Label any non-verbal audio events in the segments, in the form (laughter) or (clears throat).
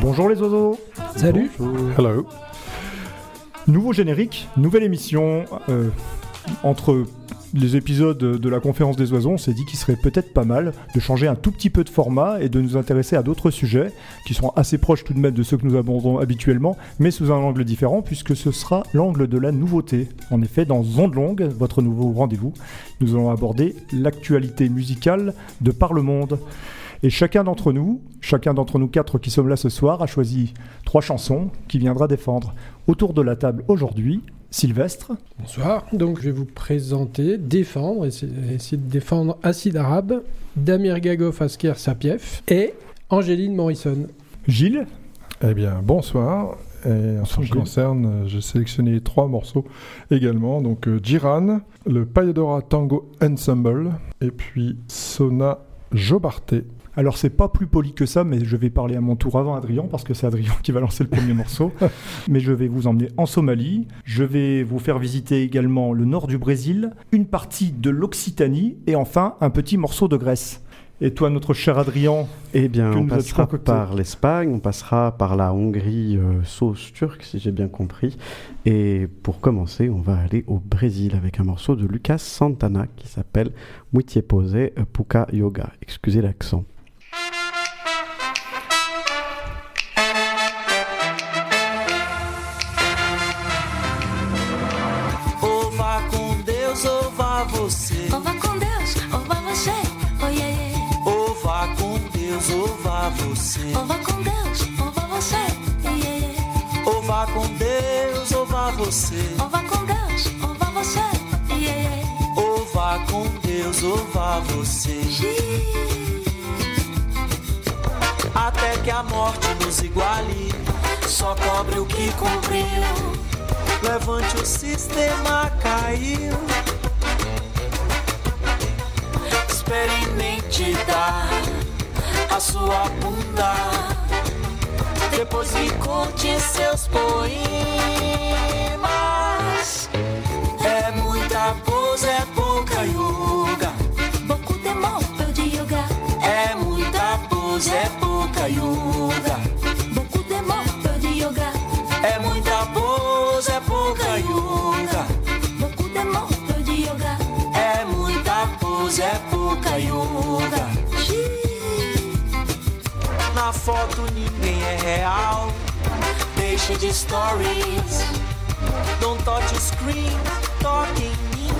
Bonjour les oiseaux. Salut. Hello. Nouveau générique, nouvelle émission. euh, entre les épisodes de la conférence des oiseaux, on s'est dit qu'il serait peut-être pas mal de changer un tout petit peu de format et de nous intéresser à d'autres sujets qui sont assez proches tout de même de ceux que nous abordons habituellement, mais sous un angle différent puisque ce sera l'angle de la nouveauté. En effet, dans Onde Longue, votre nouveau rendez-vous, nous allons aborder l'actualité musicale de par le monde. Et chacun d'entre nous, chacun d'entre nous quatre qui sommes là ce soir, a choisi trois chansons qu'il viendra défendre. Autour de la table aujourd'hui, Sylvestre, Bonsoir. Donc je vais vous présenter, défendre, essayer, essayer de défendre Acide Arabe, Damir Gagov Asker Sapiev et Angéline Morrison. Gilles, Eh bien, bonsoir. Et en ce qui me Gilles. concerne, j'ai sélectionné trois morceaux également. Donc, euh, Jiran, le Payadora Tango Ensemble, et puis Sona Jobarté. Alors c'est pas plus poli que ça, mais je vais parler à mon tour avant Adrien parce que c'est Adrien (laughs) qui va lancer le premier morceau. (laughs) Mais je vais vous emmener en Somalie. Je vais vous faire visiter également le nord du Brésil, une partie de l'Occitanie et enfin un petit morceau de Grèce. Et toi, notre cher Adrien, Eh bien, on passera par l'Espagne, on passera par la Hongrie euh, sauce turque, si j'ai bien compris. Et pour commencer, on va aller au Brésil avec un morceau de Lucas Santana qui s'appelle Muitie Pose Puka Yoga. Excusez l'accent. Você. Ou vá com Deus, ou vá você, oh yeah, yeah. Ou vá com Deus ou vá você. Ou vá com Deus, ou vá você, yeah, yeah. Ou vá com Deus ou vá você. Ou vá com Deus, ou vá você, yeah, yeah. Ou vá com Deus ou vá você. Até que a morte nos iguale. Só cobre o que cumpriu. Levante o sistema caiu. Experimente dar a sua bunda. Depois me conte seus poemas. É muita pose, é pouca yoga. Beaucoup de peu de yoga. É muita pose, é pouca yoga. Foto ninguém é real. Deixe de stories. Don't touch o screen, toque em mim.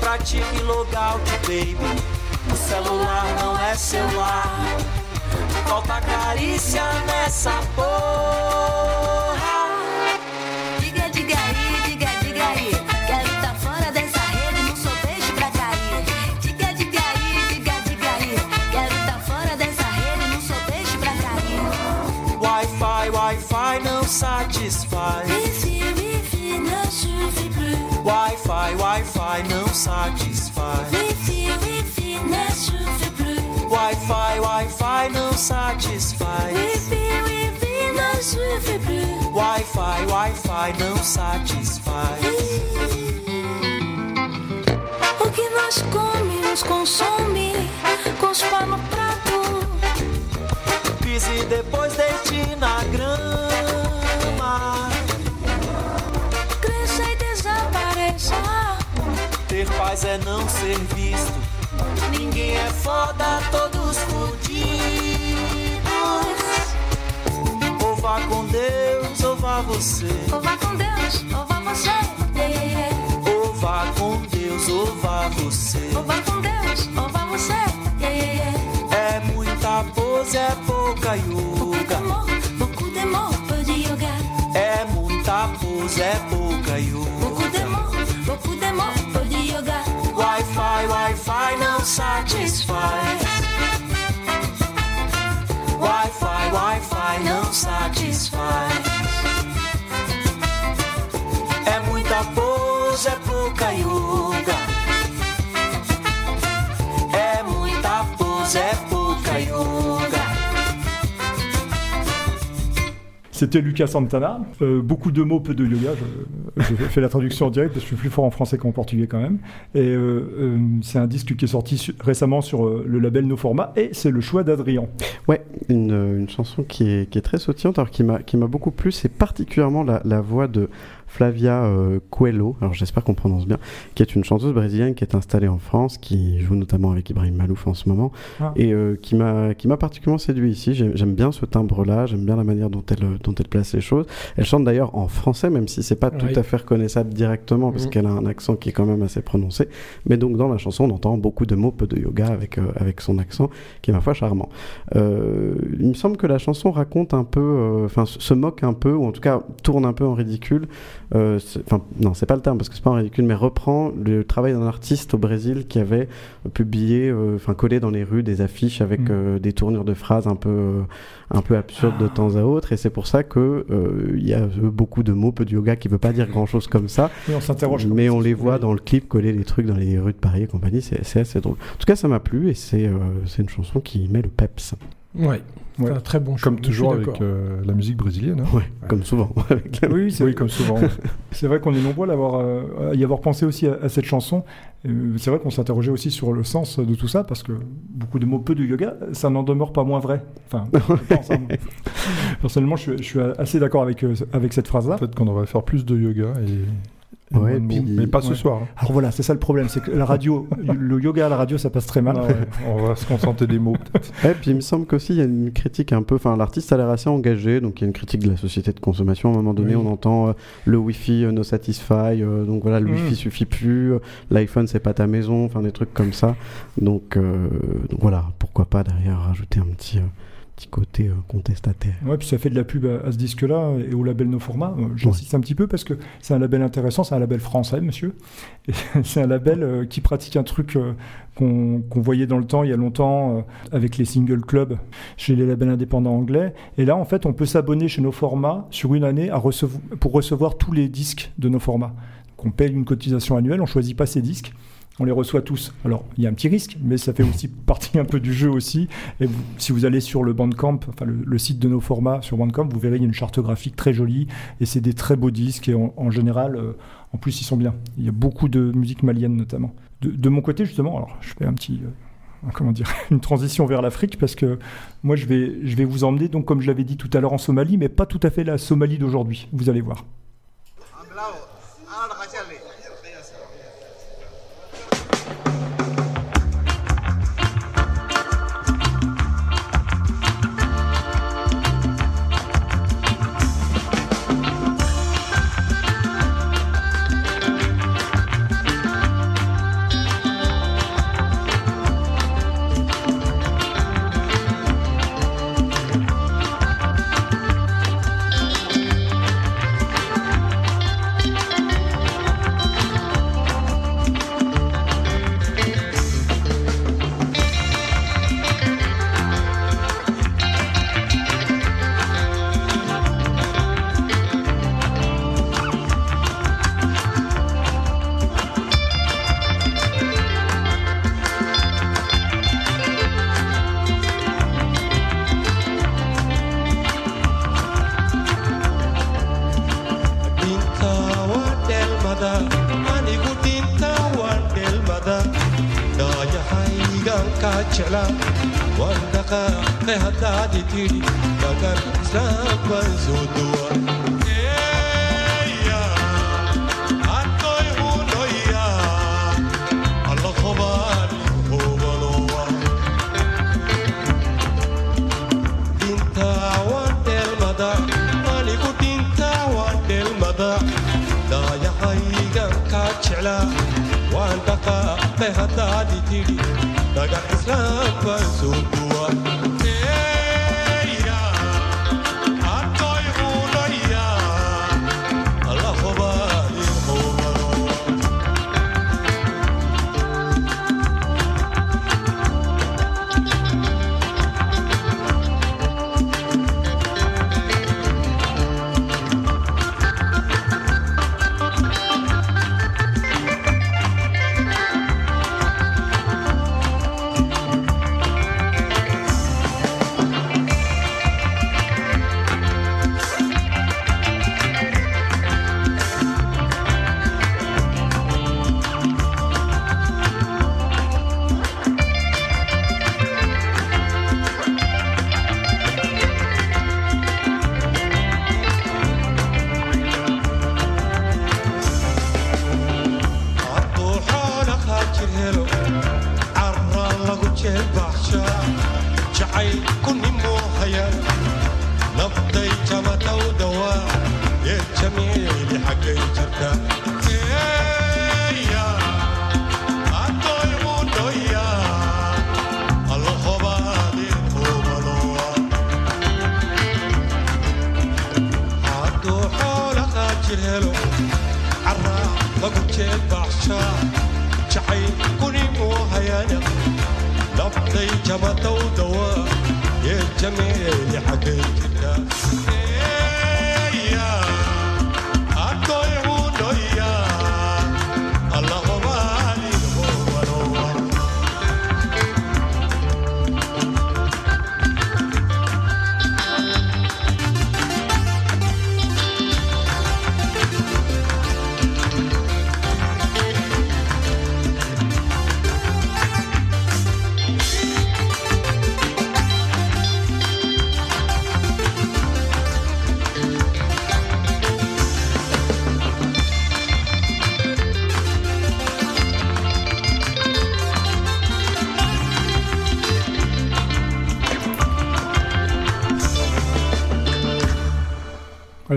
Pratique logout, baby. O celular não é celular. Falta carícia nessa porra. Satisfaz. Wifi, wifi ne suffit plus. Wi-Fi, Wi-Fi não satisfaz. Wifi, wifi ne suffit plus. Wi-Fi, Wi-Fi não satisfaz. Wifi, wifi ne suffit plus. Wi-Fi, Wi-Fi não satisfaz. O que nós come, nos consome. Cospa no prato. Pise e depois deite na grama. Paz é não ser visto. Ninguém é foda, todos fudidos. Ou vá com Deus, ou vá você. Ou vá com Deus, ou vá você. Ou vá com Deus, ou vá você. Ou vá com Deus, ou vá você. É muita pose, é pouca yoga. beaucoup de mots, peu de yoga. É muita pose, é pouca yoga. Wi-Fi não satisfaz. Wi-Fi, Wi-Fi não satisfaz. C'était Lucas Santana. Euh, beaucoup de mots, peu de yoga. Je, fais la traduction en direct parce que je suis plus fort en français qu'en portugais quand même. Et euh, euh, c'est un disque qui est sorti récemment sur le label No Format et c'est le choix d'Adrien. Ouais, une, chanson qui est, très sautillante, alors qui m'a beaucoup plu, c'est particulièrement la voix de Flavia euh, Coelho, alors j'espère qu'on prononce bien, qui est une chanteuse brésilienne qui est installée en France, qui joue notamment avec Ibrahim Malouf en ce moment, Ah. et euh, qui m'a qui m'a particulièrement séduit ici. J'aime bien ce timbre-là, j'aime bien la manière dont elle dont elle place les choses. Elle chante d'ailleurs en français, même si c'est pas tout à fait reconnaissable directement, parce Mhm. qu'elle a un accent qui est quand même assez prononcé. Mais donc dans la chanson, on entend beaucoup de mots, peu de yoga avec euh, avec son accent, qui est ma foi charmant. Euh, il me semble que la chanson raconte un peu, enfin se moque un peu, ou en tout cas tourne un peu en ridicule. Euh, Enfin non, c'est pas le terme parce que c'est pas en ridicule, mais reprend le travail d'un artiste au Brésil qui avait publié, euh, enfin collé dans les rues des affiches avec Mm. euh, des tournures de phrases un peu, euh, un peu absurdes de temps à autre. Et c'est pour ça que euh, il y a euh, beaucoup de mots, peu de yoga qui veut pas dire grand chose comme ça. Et on s'interroge. Mais on les Oui. voit dans le clip coller les trucs dans les rues de Paris et compagnie, c'est c'est assez drôle. En tout cas, ça m'a plu et c'est euh, c'est une chanson qui met le peps. Ouais, c'est Ouais. un très bon choix. Comme toujours avec euh, la musique brésilienne. hein. Ouais, comme souvent. (laughs) avec la- Oui, oui, comme souvent. (laughs) C'est vrai qu'on est nombreux à, euh, à y avoir pensé aussi à, à cette chanson. Euh, c'est vrai qu'on s'interrogeait aussi sur le sens de tout ça, parce que beaucoup de mots, peu de yoga, ça n'en demeure pas moins vrai. Enfin, (laughs) je pense, hein. Personnellement, je, suis- je suis assez d'accord avec, euh, avec cette phrase-là. Peut-être qu'on devrait faire plus de yoga et. Ouais, puis-. Mais pas ce ouais. soir. hein. Alors voilà, c'est ça le problème, c'est que la radio, le yoga à la radio, ça passe très mal. Ouais, on va se contenter des mots. peut-être. (laughs) Et puis il me semble qu'aussi il y a une critique un peu, enfin l'artiste a l'air assez engagé, donc il y a une critique de la société de consommation. À un moment donné, Oui. on entend euh, le Wi-Fi euh, no satisfy, euh, donc voilà, le Mm. Wi-Fi suffit plus, euh, l'iPhone c'est pas ta maison, enfin des trucs comme ça. Donc, euh, donc voilà, pourquoi pas derrière rajouter un petit, euh, côté euh, contestataire. Ouais, puis ça fait de la pub à, ce disque-là et au label No Format. Euh, J'insiste un petit peu parce que c'est un label intéressant, c'est un label français, monsieur. (laughs) C'est un label euh, qui pratique un truc qu'on voyait dans le temps, il y a longtemps, avec les single clubs chez les labels indépendants anglais. Et là, en fait, on peut s'abonner chez No Format sur une année pour recevoir tous les disques de No Format. Donc on paye une cotisation annuelle, on choisit pas ses disques. On les reçoit tous. Alors, il y a un petit risque, mais ça fait aussi (laughs) partie un peu du jeu aussi. Et si vous allez sur le Bandcamp, enfin le, site de nos formats sur Bandcamp, vous verrez il y a une charte graphique très jolie et c'est des très beaux disques et en, général, euh, en plus ils sont bien. Il y a beaucoup de musique malienne notamment. De, de mon côté justement, alors je fais un petit, euh, comment dire, (laughs) une transition vers l'Afrique parce que moi je vais, je vais vous emmener donc comme je l'avais dit tout à l'heure en Somalie, mais pas tout à fait la Somalie d'aujourd'hui. Vous allez voir.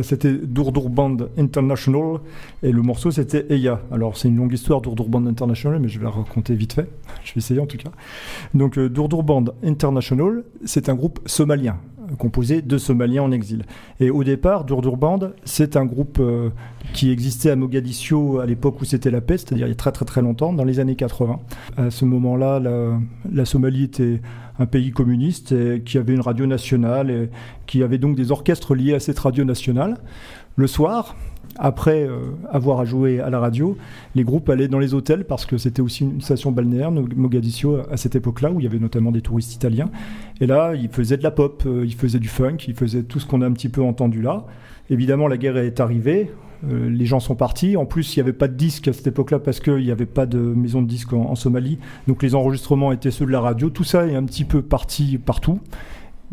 C'était Dourdour Band International et le morceau c'était Eya. Alors c'est une longue histoire Dourdour Band International mais je vais la raconter vite fait. (laughs) Je vais essayer en tout cas. Donc euh, Dourdour Band International c'est un groupe somalien euh, composé de Somaliens en exil. Et au départ Dourdour Band c'est un groupe euh, qui existait à Mogadiscio à l'époque où c'était la paix, c'est-à-dire il y a très très très longtemps, dans les années 80. À ce moment-là la, la Somalie était un pays communiste et qui avait une radio nationale et qui avait donc des orchestres liés à cette radio nationale. Le soir, après euh, avoir à jouer à la radio, les groupes allaient dans les hôtels parce que c'était aussi une station balnéaire, Mogadiscio, à cette époque-là, où il y avait notamment des touristes italiens. Et là, ils faisaient de la pop, euh, ils faisaient du funk, ils faisaient tout ce qu'on a un petit peu entendu là. Évidemment, la guerre est arrivée, euh, les gens sont partis. En plus, il n'y avait pas de disques à cette époque-là parce qu'il n'y avait pas de maison de disques en, en Somalie. Donc les enregistrements étaient ceux de la radio. Tout ça est un petit peu parti partout.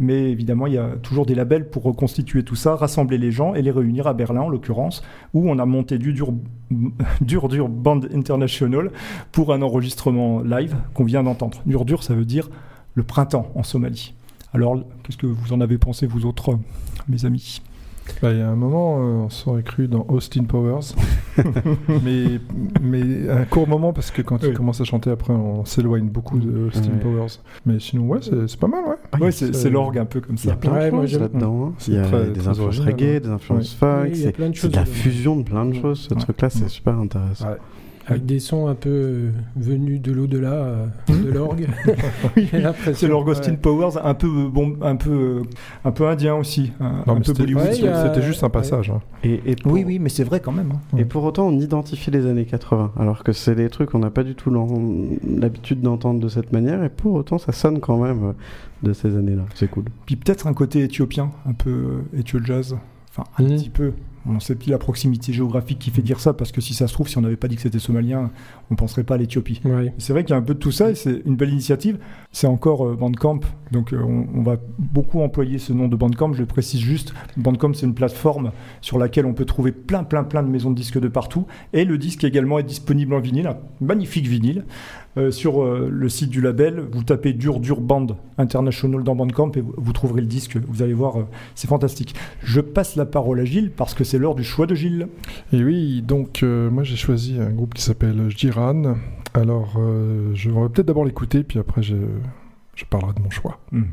Mais évidemment, il y a toujours des labels pour reconstituer tout ça, rassembler les gens et les réunir à Berlin, en l'occurrence, où on a monté du dur, (laughs) dur, dur Band International pour un enregistrement live qu'on vient d'entendre. Dur, dur, ça veut dire le printemps en Somalie. Alors, qu'est-ce que vous en avez pensé, vous autres, mes amis? Bah, Il y a un moment, euh, on s'aurait cru dans Austin Powers. (laughs) mais, mais un court moment, parce que quand Oui. il commence à chanter, après, on s'éloigne beaucoup de Austin Ouais. Powers. Mais sinon, ouais, c'est pas mal, ouais. Ah, Ouais, c'est c'est l'orgue un peu comme Il y a ça. plein Ouais, de choses là-dedans. hein. Il y a très- des très influences reggae, des influences Oui, funk. il y a c'est plein de c'est choses de la fusion de plein de choses. Ce Ouais. truc-là, c'est super intéressant. Avec des sons un peu euh, venus de l'au-delà, euh, de l'orgue. (laughs) L'impression. C'est l'orgue Austin Ouais. Powers, un peu, euh, bon, un peu, un peu indien aussi, un, Non, un mais peu c'était Bollywood. Ouais, c'était juste un passage. hein. Et, et pour, Oui, oui, mais c'est vrai quand même. hein. Et pour autant, on identifie les années 80, alors que c'est des trucs qu'on n'a pas du tout l'habitude d'entendre de cette manière, et pour autant, ça sonne quand même de ces années-là. C'est cool. Puis peut-être un côté éthiopien, un peu euh, éthio jazz. Enfin, un Mhm. petit peu. On sait plus la proximité géographique qui fait dire ça, parce que si ça se trouve, si on n'avait pas dit que c'était somalien, on penserait pas à l'Éthiopie. C'est vrai qu'il y a un peu de tout ça et c'est une belle initiative. C'est encore euh, Bandcamp, donc euh, on, on va beaucoup employer ce nom de Bandcamp. Je le précise juste. Bandcamp, c'est une plateforme sur laquelle on peut trouver plein, plein, plein de maisons de disques de partout. Et le disque également est disponible en vinyle, un magnifique vinyle. Euh, sur euh, le site du label, vous tapez Dur Dur Band International dans Bandcamp et vous, vous trouverez le disque. Vous allez voir, euh, c'est fantastique. Je passe la parole à Gilles parce que c'est l'heure du choix de Gilles. Et oui, donc moi j'ai choisi un groupe qui s'appelle Jiran. Alors, je vais peut-être d'abord l'écouter, puis après je, je parlerai de mon choix. Hmm.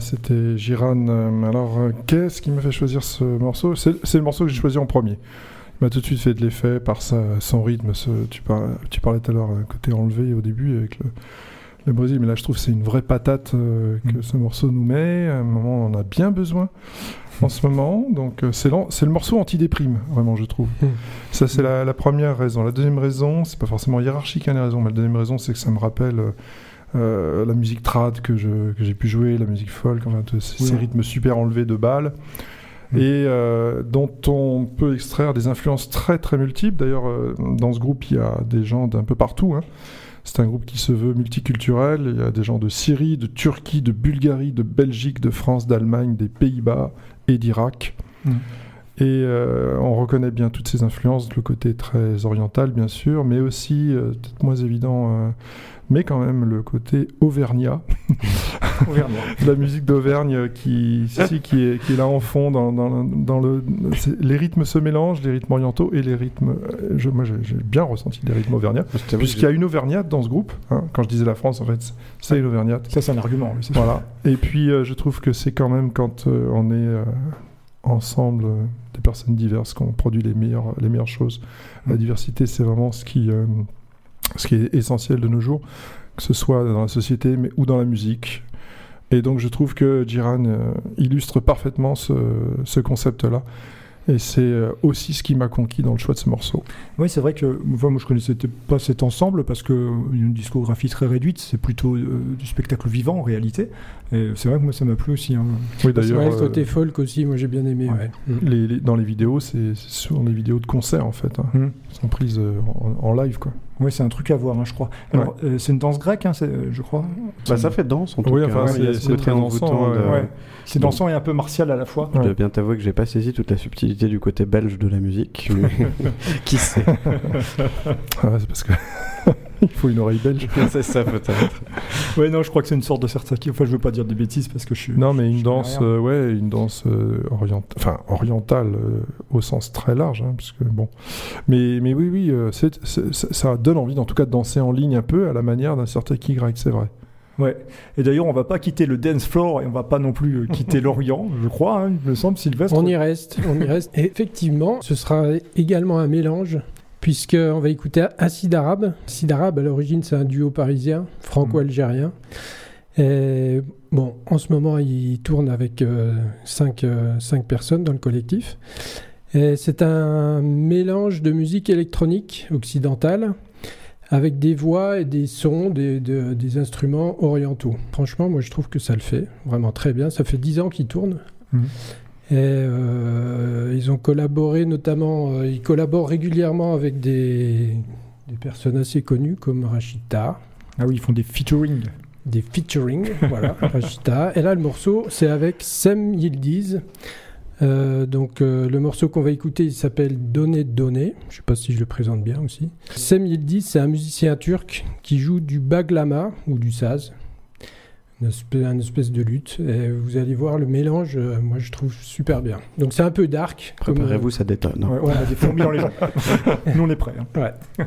Voilà, c'était Giran. Euh, Alors, euh, qu'est-ce qui m'a fait choisir ce morceau? C'est le morceau que j'ai choisi en premier. Il m'a tout de suite fait de l'effet par sa, son rythme. ce- tu, par- tu parlais tout à l'heure, euh, côté enlevé au début avec le, le Brésil, mais là je trouve que c'est une vraie patate euh, que Mm. ce morceau nous met. À un moment, on en a bien besoin en ce moment. Donc, euh, c'est le morceau anti-déprime, vraiment, je trouve. Mm. Ça, c'est la, la première raison. La deuxième raison, c'est pas forcément hiérarchique, hein, les raisons, mais la deuxième raison, c'est que ça me rappelle. euh, euh, la musique trad que j'ai pu jouer, la musique folk, enfin, ces, Oui. ces rythmes super enlevés de balles, Mm. et euh, dont on peut extraire des influences très très multiples. D'ailleurs, euh, dans ce groupe, il y a des gens d'un peu partout. hein. C'est un groupe qui se veut multiculturel. Il y a des gens de Syrie, de Turquie, de Bulgarie, de Belgique, de France, d'Allemagne, des Pays-Bas et d'Irak. Mm. Et euh, on reconnaît bien toutes ces influences, le côté très oriental bien sûr, mais aussi, peut-être moins évident, mais quand même le côté auvergnat, (laughs) Auvergnat. (laughs) la musique d'Auvergne euh, qui, si, si, qui, est, qui est là en fond, dans, dans, le- dans le, c'est- les rythmes se mélangent, les rythmes orientaux et les rythmes. euh, Je, moi j'ai bien ressenti les rythmes auvergnats, puisqu'il y a une auvergnate dans ce groupe. hein. quand je disais la France, en fait, c'est une auvergnate. Ça, c'est un argument. oui. Voilà. Et puis, euh, je trouve que c'est quand même quand euh, on est euh, ensemble, des personnes diverses, qu'on produit les meilleures, les meilleures choses. La diversité, c'est vraiment ce qui, ce qui est essentiel de nos jours, que ce soit dans la société mais, ou dans la musique. Et donc, je trouve que Jiran euh, illustre parfaitement ce, ce concept-là. Et c'est euh, aussi ce qui m'a conquis dans le choix de ce morceau. Oui, c'est vrai que moi, moi je connaissais pas cet ensemble parce que une discographie très réduite, c'est plutôt euh, du spectacle vivant en réalité. Et c'est vrai que moi ça m'a plu aussi. hein. Oui, d'ailleurs, le euh, côté folk aussi, moi j'ai bien aimé. Ouais. ouais. Mm. les- les- dans les vidéos, c'est c'est sur les vidéos de concert, en fait. hein. Mm. Elles sont prises euh, en, en live, quoi. Ouais, c'est un truc à voir, hein, je crois. Alors, euh, c'est une danse grecque, hein, euh, je crois. Bah, ça fait danse en tout Oui, cas. enfin, hein. c'est- très dansant, de- ouais. Ouais. C'est dansant et un peu martial à la fois. Je dois bien t'avouer que j'ai pas saisi toute la subtilité du côté belge de la musique. mais (laughs) (laughs) Qui sait (laughs) Ah, c'est parce que il (laughs) faut une oreille belge. (laughs) C'est ça peut-être. Ouais, non, je crois que c'est une sorte de sertaki. Enfin, je veux pas dire des bêtises parce que je suis. Non, mais une danse, euh, ouais, une danse euh, orient- enfin, orientale euh, au sens très large, hein, puisque bon. Mais, mais oui, oui, euh, ça- ça donne envie, en tout cas, de danser en ligne un peu à la manière d'un certain grec, c'est vrai. Ouais. Et d'ailleurs, on va pas quitter le dance floor et on va pas non plus quitter (laughs) l'Orient, je crois, hein, il me semble, Sylvestre. On y reste, on y reste. Et effectivement, ce sera également un mélange, puisqu'on va écouter Acide Arabe. Acide Arabe, à l'origine, c'est un duo parisien, franco-algérien. Et bon, en ce moment, il tourne avec euh, cinq, euh, cinq personnes dans le collectif. C'est un mélange de musique électronique occidentale avec des voix et des sons, des, de- des instruments orientaux. Franchement, moi, je trouve que ça le fait vraiment très bien. Ça fait dix ans qu'il tourne. Mhm. Et euh, ils ont collaboré notamment, euh, ils collaborent régulièrement avec des, des personnes assez connues comme Rachita, Ah oui, ils font des featuring. des featuring, (laughs) voilà, Rachita. Et là, le morceau, c'est avec Sem Yildiz. Euh, donc le morceau qu'on va écouter, il s'appelle Donner Donner. Je sais pas si je le présente bien aussi. Sem Yildiz, c'est un musicien turc qui joue du baglama ou du saz, une espèce, une espèce de lutte. Et vous allez voir le mélange, euh, moi je trouve super bien. Donc c'est un peu dark. comme, euh, Préparez-vous, ça détonne. hein. Ouais, on a des fourmis dans les (laughs) jambes. Nous, on est prêts. hein. Ouais. (laughs)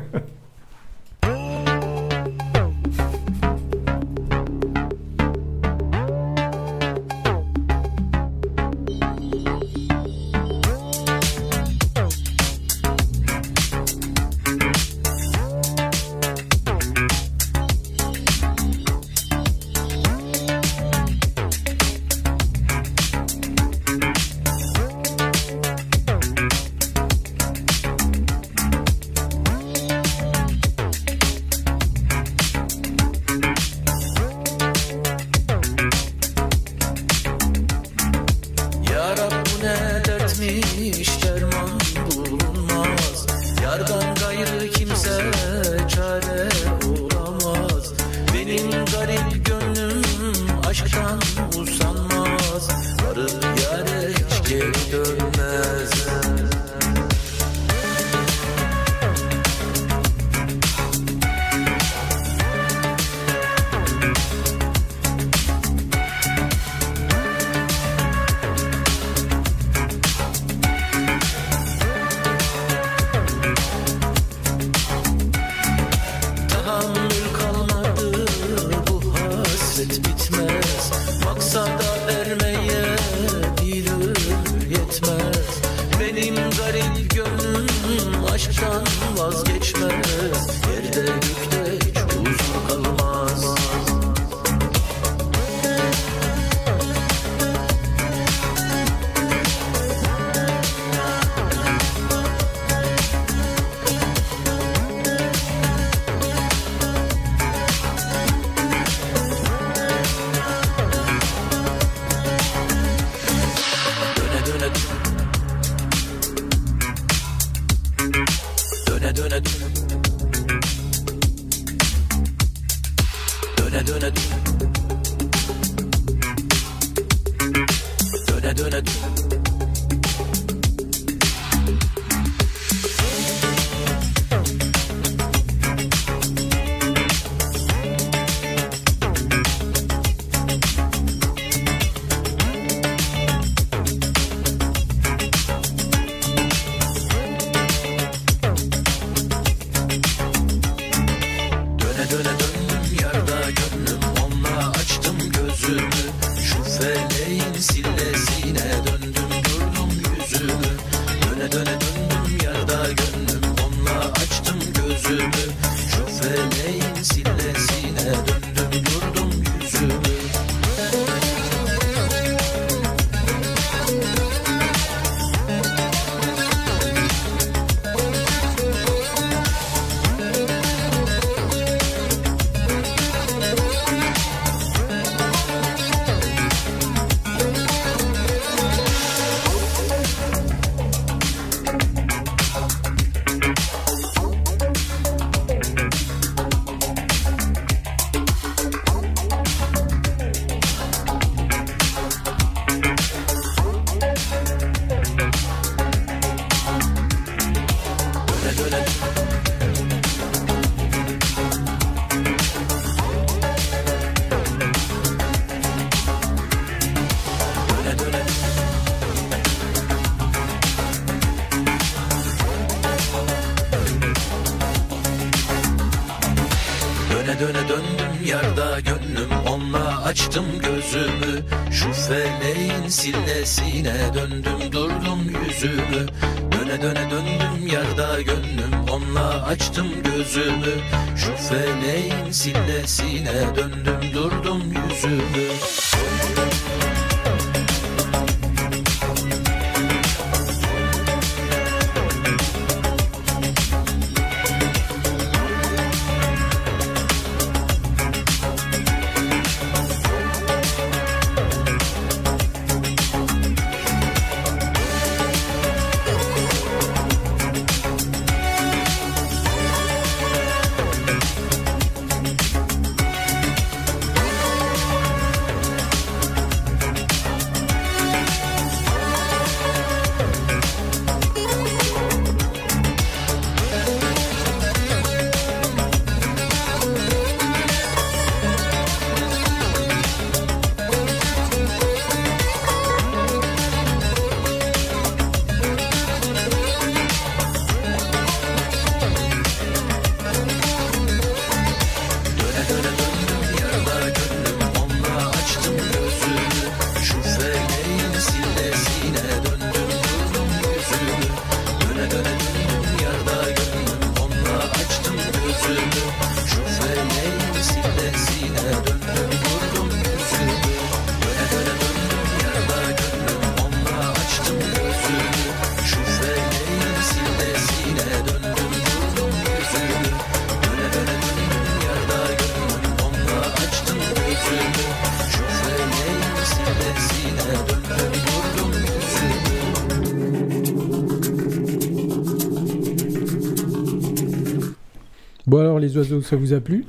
Bon alors les oiseaux, ça vous a plu?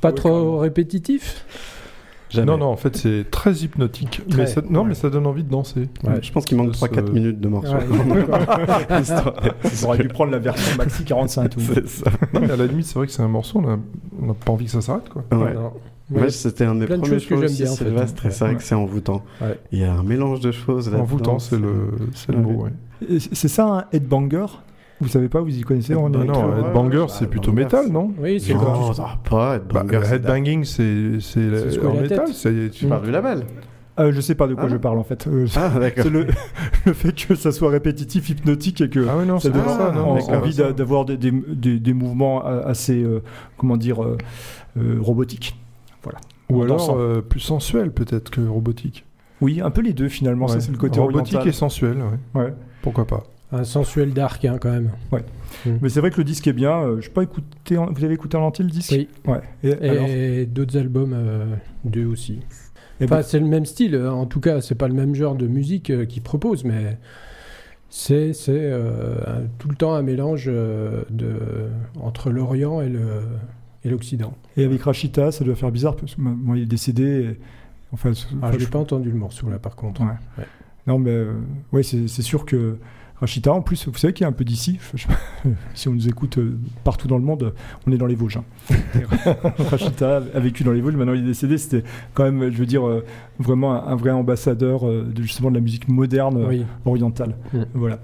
Pas Oui, trop répétitif? Jamais. Non, non, en fait, c'est très hypnotique. Très, mais ça, non, ouais. mais ça donne envie de danser. Ouais. Je pense qu'il manque De 3-4 ce- minutes de morceau. Ils (laughs) (laughs) auraient dû prendre la version maxi 45 tours. C'est ça. Non, mais à la limite, c'est vrai que c'est un morceau, on a- on n'a pas envie que ça s'arrête, quoi. Ouais. Non. Ouais, Ouais. c'était un des premiers choses que choix j'aime aussi, bien, en fait. C'est vrai Ouais. que c'est envoûtant. Ouais. Il y a un mélange de choses là. Envoûtant, c'est le, mot, C'est ça un headbanger? Vous savez pas, vous y connaissez en Bah électro non, Headbanger, ouais, c'est bah, plutôt Headbanger, métal, c'est- non Oui, c'est Non, pas, Bah, Headbanger, c'est Headbanging, c'est en métal. tu parles du label Euh, Je sais pas de quoi Ah. je parle en fait. Euh, Ah, d'accord. c'est le, (laughs) le fait que ça soit répétitif, hypnotique et que Ah oui, non, ça c'est donne ça, non, envie d'avoir des, des- des- des mouvements a- assez, euh, comment dire, euh, euh, robotiques. Ou en alors euh, plus sensuel, peut-être, que robotique. Oui, un peu les deux finalement. Ça c'est le côté Robotique oriental. et sensuel, ouais. Ouais. Pourquoi pas un sensuel dark hein, quand même. Mais c'est vrai que le disque est bien. euh, je pas écouté. en- Vous avez écouté en entier le disque? Oui. Ouais. Et, d'autres albums, euh, d'eux aussi. Et Enfin, c'est le même style. euh, En tout cas, c'est pas le même genre de musique euh, qu'ils proposent, mais c'est euh, tout le temps un mélange de, entre l'Orient et le et l'Occident. Et avec Rachita, ça doit faire bizarre parce que moi il est décédé. Enfin, Ah, j'ai je- pas entendu le morceau là, par contre. Ouais. Ouais. Non, mais ouais, c'est c'est sûr que Rachita, en plus, vous savez qu'il y a un peu d'ici. (laughs) Si on nous écoute euh, partout dans le monde, on est dans les Vosges. hein. (laughs) Rachita a vécu dans les Vosges, maintenant il est décédé. C'était quand même, je veux dire, euh, vraiment un, un vrai ambassadeur euh, de, justement de la musique moderne Oui. orientale. Mm. Voilà.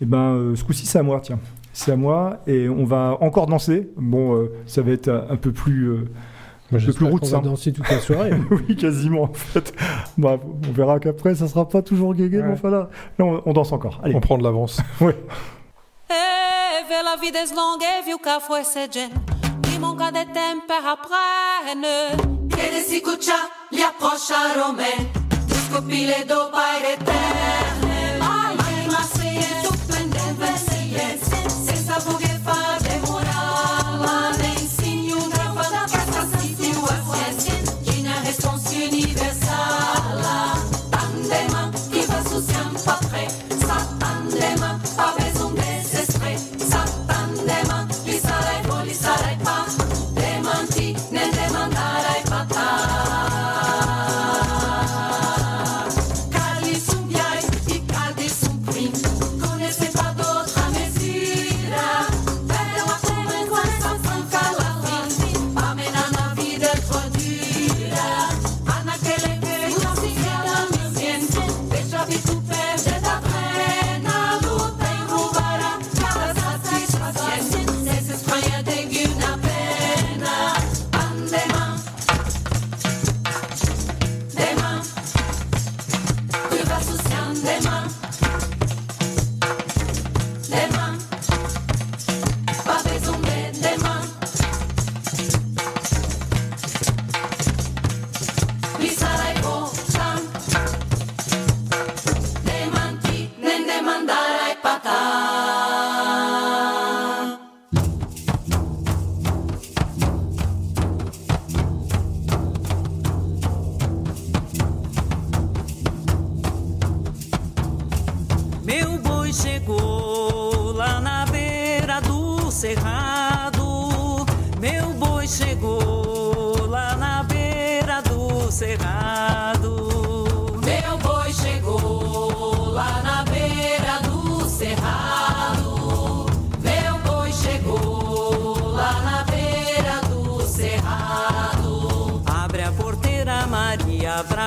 Et ben, euh, ce coup-ci, c'est à moi, tiens. C'est à moi, et on va encore danser. Bon, ça va être un, un peu plus. Peu plus j'espère roots, qu'on va danser toute la soirée. (laughs) oui, quasiment, en fait. Bah, on verra qu'après, ça sera pas toujours mais Ouais. enfin là, là, on, on danse encore. Allez. On prend de l'avance. (laughs) E ve la vida es longa e viu ca foi sedgen. Limonga de temper apprenne. Che de si cuccia li approcciaro me. Scopile do paire eterne. Mai mai ma se e tu pende vessie. Senza bughe fa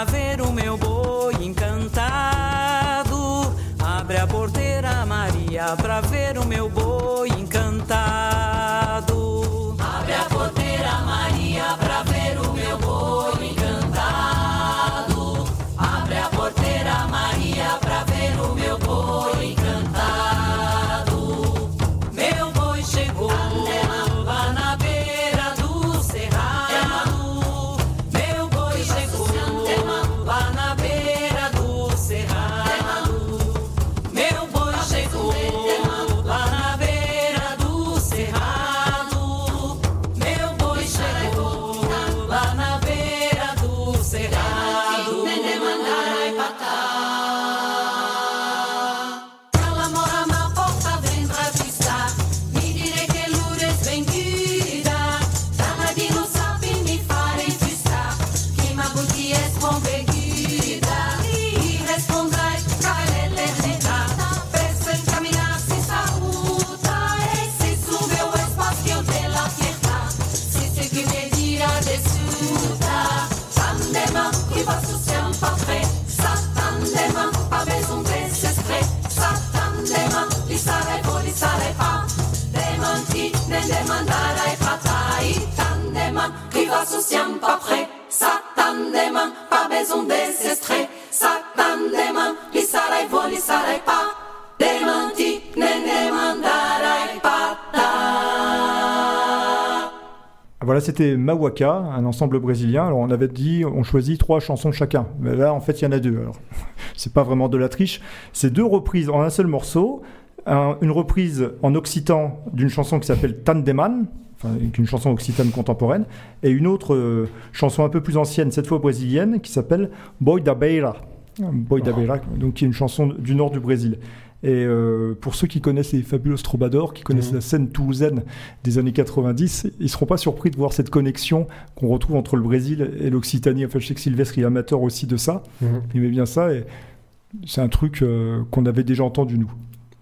Pra ver o meu boi encantado. Abre a porteira, Maria, pra ver o meu boi c'était Mawaka, un ensemble brésilien. Alors on avait dit, on choisit trois chansons chacun. Mais là, en fait, il y en a deux. Alors, (laughs) c'est pas vraiment de la triche. C'est deux reprises en un seul morceau. Un- une reprise en occitan d'une chanson qui s'appelle Tandeman, enfin, une chanson occitane contemporaine, et une autre euh, chanson un peu plus ancienne, cette fois brésilienne, qui s'appelle Boi da Beira. Boi da Beira, donc qui est une chanson du nord du Brésil. Et euh, pour ceux qui connaissent les fabuleux Troubadours, qui connaissent Mhm. la scène toulousaine des années 90, ils seront pas surpris de voir cette connexion qu'on retrouve entre le Brésil et l'Occitanie. Enfin, je sais que Sylvestre est amateur aussi de ça. Mhm. Il aimait bien ça et c'est un truc euh, qu'on avait déjà entendu nous.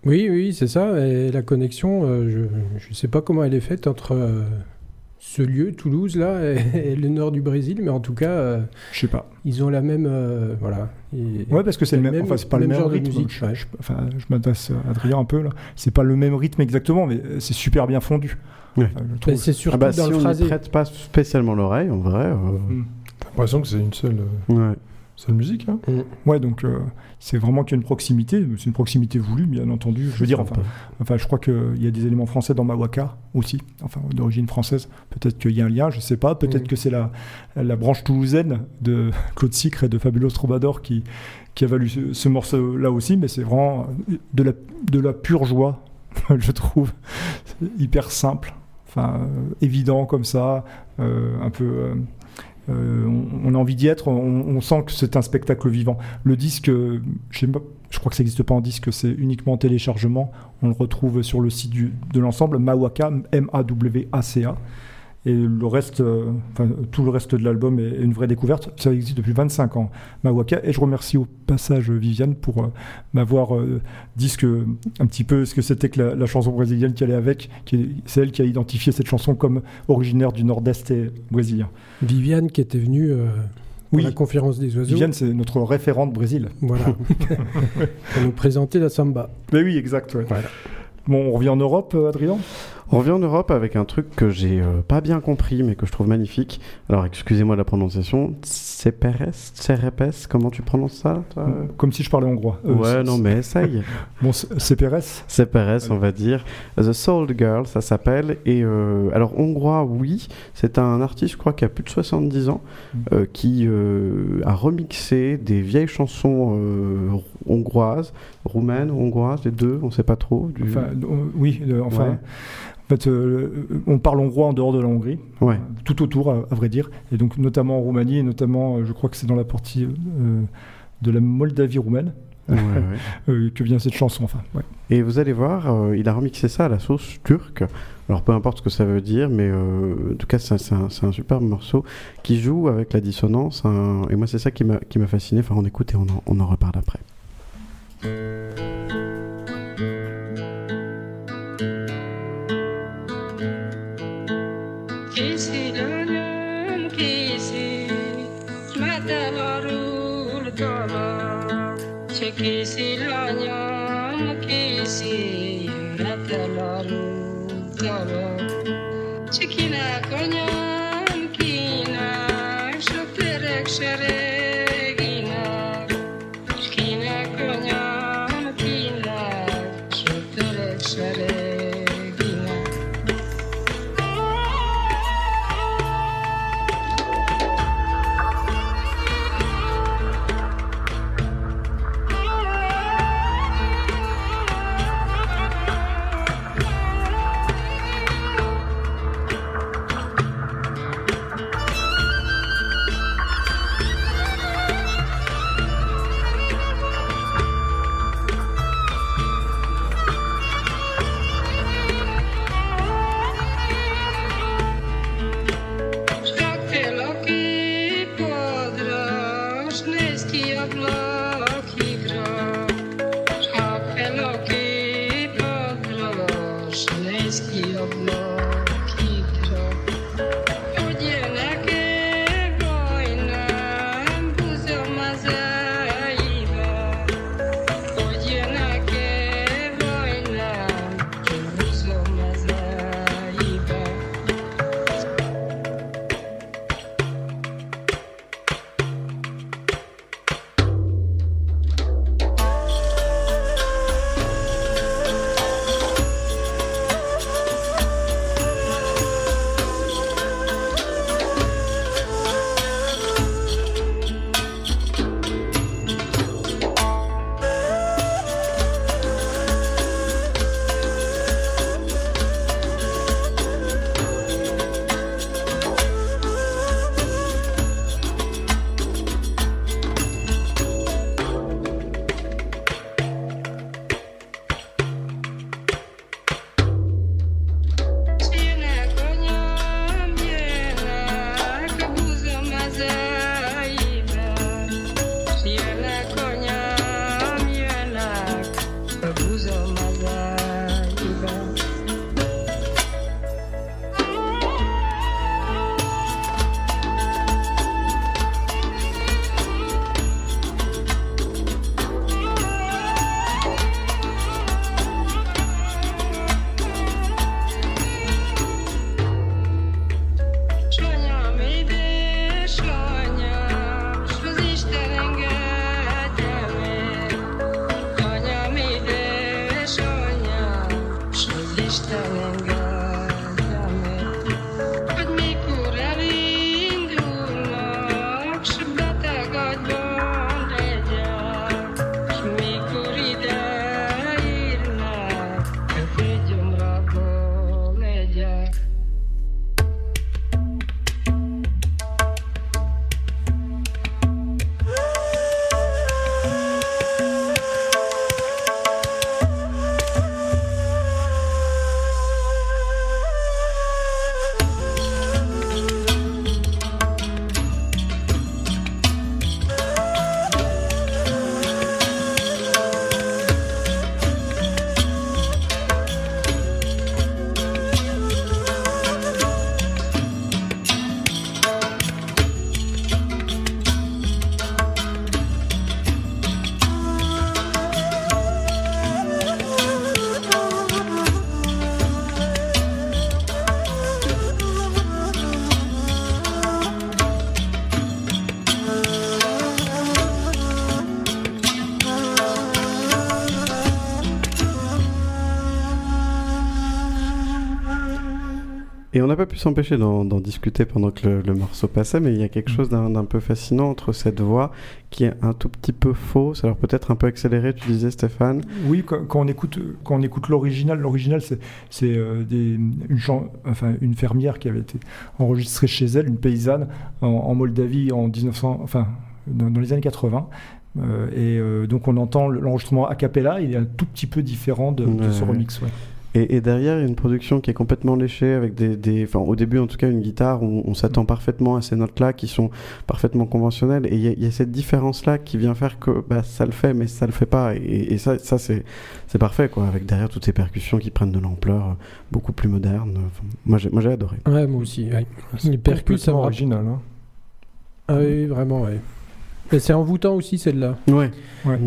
Oui, oui, c'est ça. Et la connexion, euh, je ne sais pas comment elle est faite entre ce lieu, Toulouse, là, et, (laughs) et le nord du Brésil, mais en tout cas, euh, Je sais pas. ils ont la même. euh, voilà. Et- Ouais, parce que c'est le même, même- enfin, c'est pas le même même genre de rythme. musique, je, ouais. je- enfin, je m'adresse à Adrien un peu là. C'est pas le même rythme exactement, mais euh, c'est super bien fondu. Ouais. Enfin, trouve. c'est surtout Ah bah, dans si le on ne prête pas spécialement l'oreille, en vrai. euh, Mm. T'as l'impression que c'est une seule, euh, ouais. Seule musique. Hein Ouais, donc euh, c'est vraiment qu'il y a une proximité. C'est une proximité voulue, bien entendu. Je veux dire, enfin, Enfin, je crois qu'il y a des éléments français dans Mawaka aussi, enfin d'origine française. Peut-être qu'il y a un lien, je sais pas. Peut-être Mhm. que c'est la, la branche toulousaine de (laughs) Claude Sicre et de Fabulous Troubadour qui, qui a valu ce, ce morceau-là aussi, mais c'est vraiment de la, de la pure joie, (laughs) je trouve. Hyper simple, enfin euh, évident comme ça, euh, un peu. Euh, on, a envie d'y être, on, sent que c'est un spectacle vivant. Le disque, euh, je, crois que ça n'existe pas en disque, c'est uniquement en téléchargement. On le retrouve sur le site de l'ensemble, Mawaka, M-A-W-A-C-A. Et le reste, euh, enfin, tout le reste de l'album est une vraie découverte. Ça existe depuis 25 ans, Mawaka. Et je remercie au passage Viviane pour euh, m'avoir euh, dit ce que, un petit peu ce que c'était que la, la chanson brésilienne qui allait avec. C'est elle qui a identifié cette chanson comme originaire du nord-est et brésilien. Viviane qui était venue euh, pour Oui. la conférence des oiseaux. Viviane, c'est notre référente Brésil. Voilà. (laughs) pour nous présenter la samba. Mais oui, exact. ouais. Voilà. Bon, on revient en Europe, Adrien? On revient en Europe avec un truc que j'ai euh, pas bien compris, mais que je trouve magnifique. Alors, excusez-moi de la prononciation. Ceperes Cerepes Comment tu prononces ça toi? Comme si je parlais hongrois. Euh, Ouais, non, mais (laughs) essaye. Bon, Pérez. Ceperes, on va dire. The Soul Girl, ça s'appelle. Et euh, alors, hongrois, oui. C'est un artiste, je crois, qui a plus de 70 ans, Mm. euh, qui a remixé des vieilles chansons hongroises, roumaines, hongroises, les deux, on sait pas trop. du- Enfin, oui, enfin. Ouais. En fait, euh, on parle hongrois en dehors de la Hongrie, Ouais. tout autour, à, à vrai dire, et donc notamment en Roumanie, et notamment, euh, je crois que c'est dans la partie euh, de la Moldavie roumaine Ouais, (laughs) ouais. que vient cette chanson. Enfin. Et vous allez voir, il a remixé ça à la sauce turque. Alors peu importe ce que ça veut dire, mais euh, en tout cas c'est un, superbe morceau qui joue avec la dissonance. Et moi c'est ça qui m'a qui m'a fasciné. Enfin on écoute et on en, on en reparle après. kesi dönüm kesi Mata varul tala Çekesi lanyan Et on n'a pas pu s'empêcher d'en discuter pendant que le, le morceau passait, mais il y a quelque chose d'un peu fascinant entre cette voix qui est un tout petit peu fausse, alors peut-être un peu accélérée, tu disais Stéphane. Oui, quand, quand on écoute, quand on écoute l'original, l'original c'est euh, une, chan- enfin, une fermière qui avait été enregistrée chez elle, une paysanne en, en Moldavie en 1900, enfin dans, dans les années 80. Euh, et euh, donc on entend l'enregistrement a cappella, il est un tout petit peu différent de, de ce remix. ouais. Et, et derrière, il y a une production qui est complètement léchée avec des, des enfin, au début en tout cas, une guitare où on s'attend parfaitement à ces notes-là qui sont parfaitement conventionnelles. Et il y, a- il y a cette différence-là qui vient faire que bah, ça le fait, mais ça le fait pas. Et, et ça, ça c'est, c'est parfait, quoi. Avec derrière toutes ces percussions qui prennent de l'ampleur, beaucoup plus moderne. Enfin, moi, j'ai, moi, j'ai adoré. Ouais, moi aussi. ouais. Les percus, ça original. hein. Ah oui, vraiment, ouais. Mais c'est envoûtant aussi, celle-là. Ouais. Ouais. Ouais, ouais.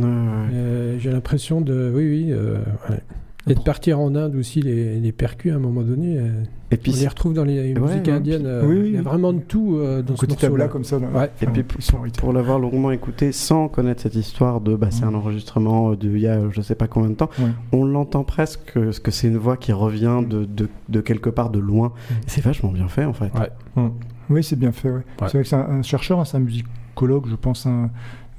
Euh, J'ai l'impression de. Oui, oui. euh, ouais. Et de partir en Inde aussi, les, les percus, à un moment donné, euh, Et puis, on les retrouve dans les Ouais, musiques ouais. indiennes. euh, Oui, oui, il y a vraiment de tout euh, dans ce morceau-là. comme ça. là. Ouais. Et puis, pour l'avoir longuement écouté sans connaître cette histoire de bah, c'est un enregistrement euh, de il y a je sais pas combien de temps, Ouais. on l'entend presque que, que c'est une voix qui revient de, de, de quelque part de loin. C'est vachement bien fait en fait. Ouais. Oui, c'est bien fait. ouais. Ouais. C'est vrai que c'est un, un chercheur, hein, c'est un musicologue, je pense, un,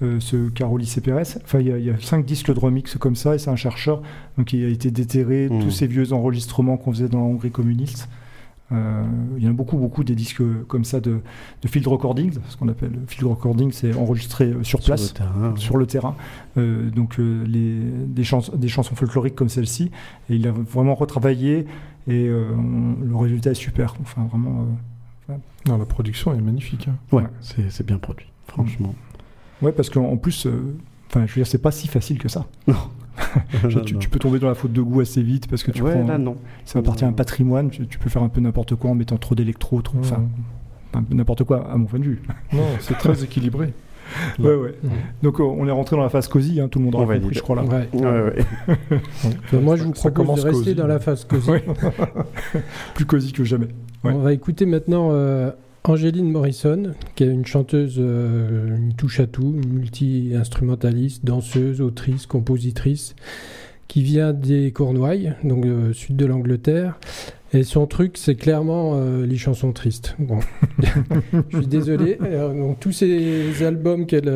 euh, ce Caroli C. Pérez. Enfin, il y, a- il y a cinq disques de remix comme ça, et c'est un chercheur donc il a été déterré Mm. tous ces vieux enregistrements qu'on faisait dans la Hongrie communiste. Euh, il y en a beaucoup, beaucoup des disques comme ça de, de field recording. Ce qu'on appelle field recording, c'est enregistré euh, sur place Sur le terrain. ouais. sur le terrain, Euh, donc euh, les, des, chans- des chansons folkloriques comme celle-ci. Et il a vraiment retravaillé et euh, on- le résultat est super. Enfin, vraiment. euh, Non, la production est magnifique. hein. Ouais, Ouais. c'est c'est bien produit, franchement. Ouais, parce qu'en en plus, euh, enfin, je veux dire, c'est pas si facile que ça. Non. (laughs) Tu, peux tomber dans la faute de goût assez vite parce que tu ouais, prends. là non. ça va partir un patrimoine. Tu, tu peux faire un peu n'importe quoi en mettant trop d'électro, trop. Enfin, n'importe quoi à mon point de vue. Non, c'est très équilibré. (laughs) Ouais, ouais. Donc, euh, on est rentré dans la phase cosy. hein, tout le monde On aura compris, je crois là. Ouais. Ouais, ouais. (laughs) Moi, je vous Ça propose commence de rester cosy. dans la phase cosy. Plus cosy que jamais. Ouais. On va écouter maintenant euh, Angéline Morrison, qui est une chanteuse, euh, une touche à tout, multi-instrumentaliste, danseuse, autrice, compositrice, qui vient des Cornouailles, donc euh, sud de l'Angleterre. Et son truc, c'est clairement euh, les chansons tristes. Bon, (laughs) je suis désolé. Donc, tous ces albums qu'elle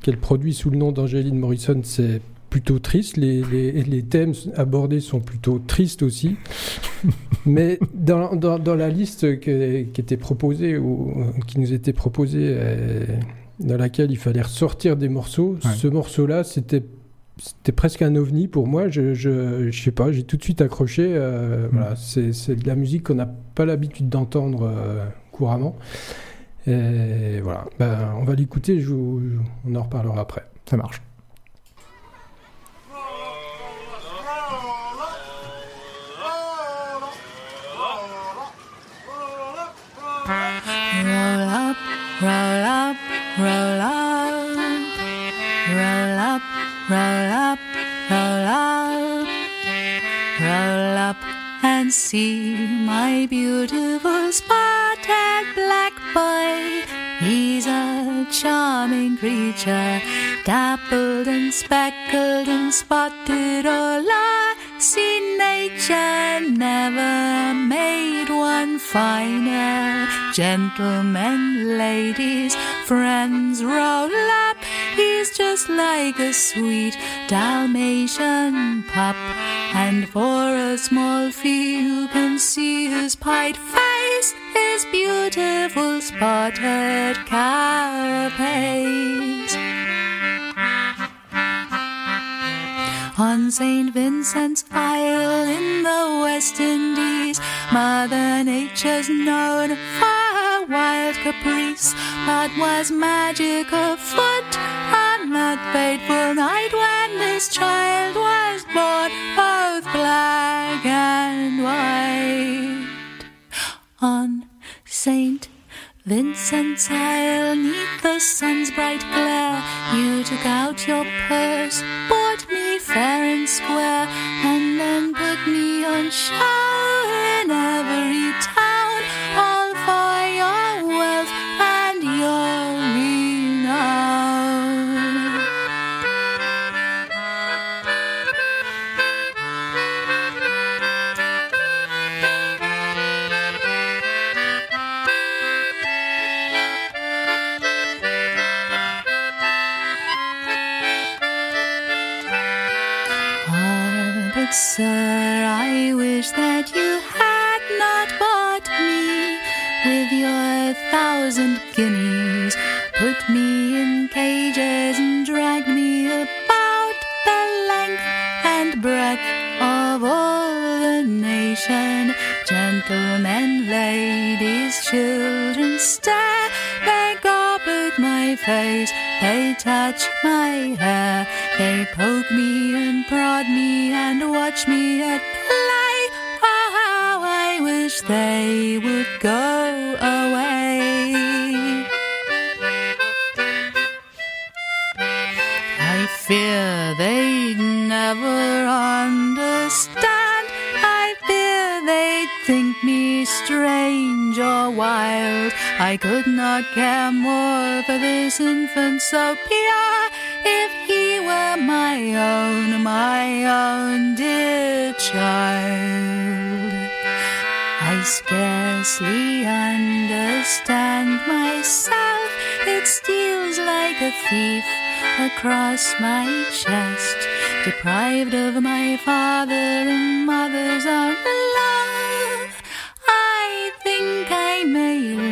qu'elle produit sous le nom d'Angéline Morrison, c'est plutôt triste. Les, les- les thèmes abordés sont plutôt tristes aussi. (laughs) Mais dans, dans- dans la liste que- qui était proposée, ou euh, qui nous était proposée, euh, dans laquelle il fallait ressortir des morceaux, Ouais. ce morceau-là, c'était c'était presque un ovni pour moi. Je, je, je sais pas, j'ai tout de suite accroché. euh, Voilà, c'est de la musique qu'on n'a pas l'habitude d'entendre euh, couramment. Et voilà, Ben, on va l'écouter. On en reparlera après. Ça marche. Roll up, roll up, roll up. Roll up, roll up, roll up. Roll up and see my beautiful spotted black boy. He's a charming creature, dappled and speckled and spotted all I see nature never made one finer. Gentlemen, ladies, friends, roll up. He's just like a sweet Dalmatian pup. And for a small fee, you can see his pied face, his beautiful spotted carapace. On St. Vincent's Isle in the West Indies, Mother Nature's known for her wild caprice, but was magic afoot on that fateful night when this child was born, both black and white. On St. Vincent's Isle, neath the sun's bright glare, you took out your purse, bought me fair and square, and then put me on show in every town, sir, I wish that you had not bought me with your thousand guineas, put me in cages and dragged me about the length and breadth of all the nation. Gentlemen, ladies, children stare, my face, they touch my hair, they poke me and prod me and watch me at play. Oh, I wish they would go away. I fear they'd never understand. They'd think me strange or wild. I could not care more for this infant so pure if he were my own, my own dear child. I scarcely understand myself. It steals like a thief across my chest, deprived of my father and mother's own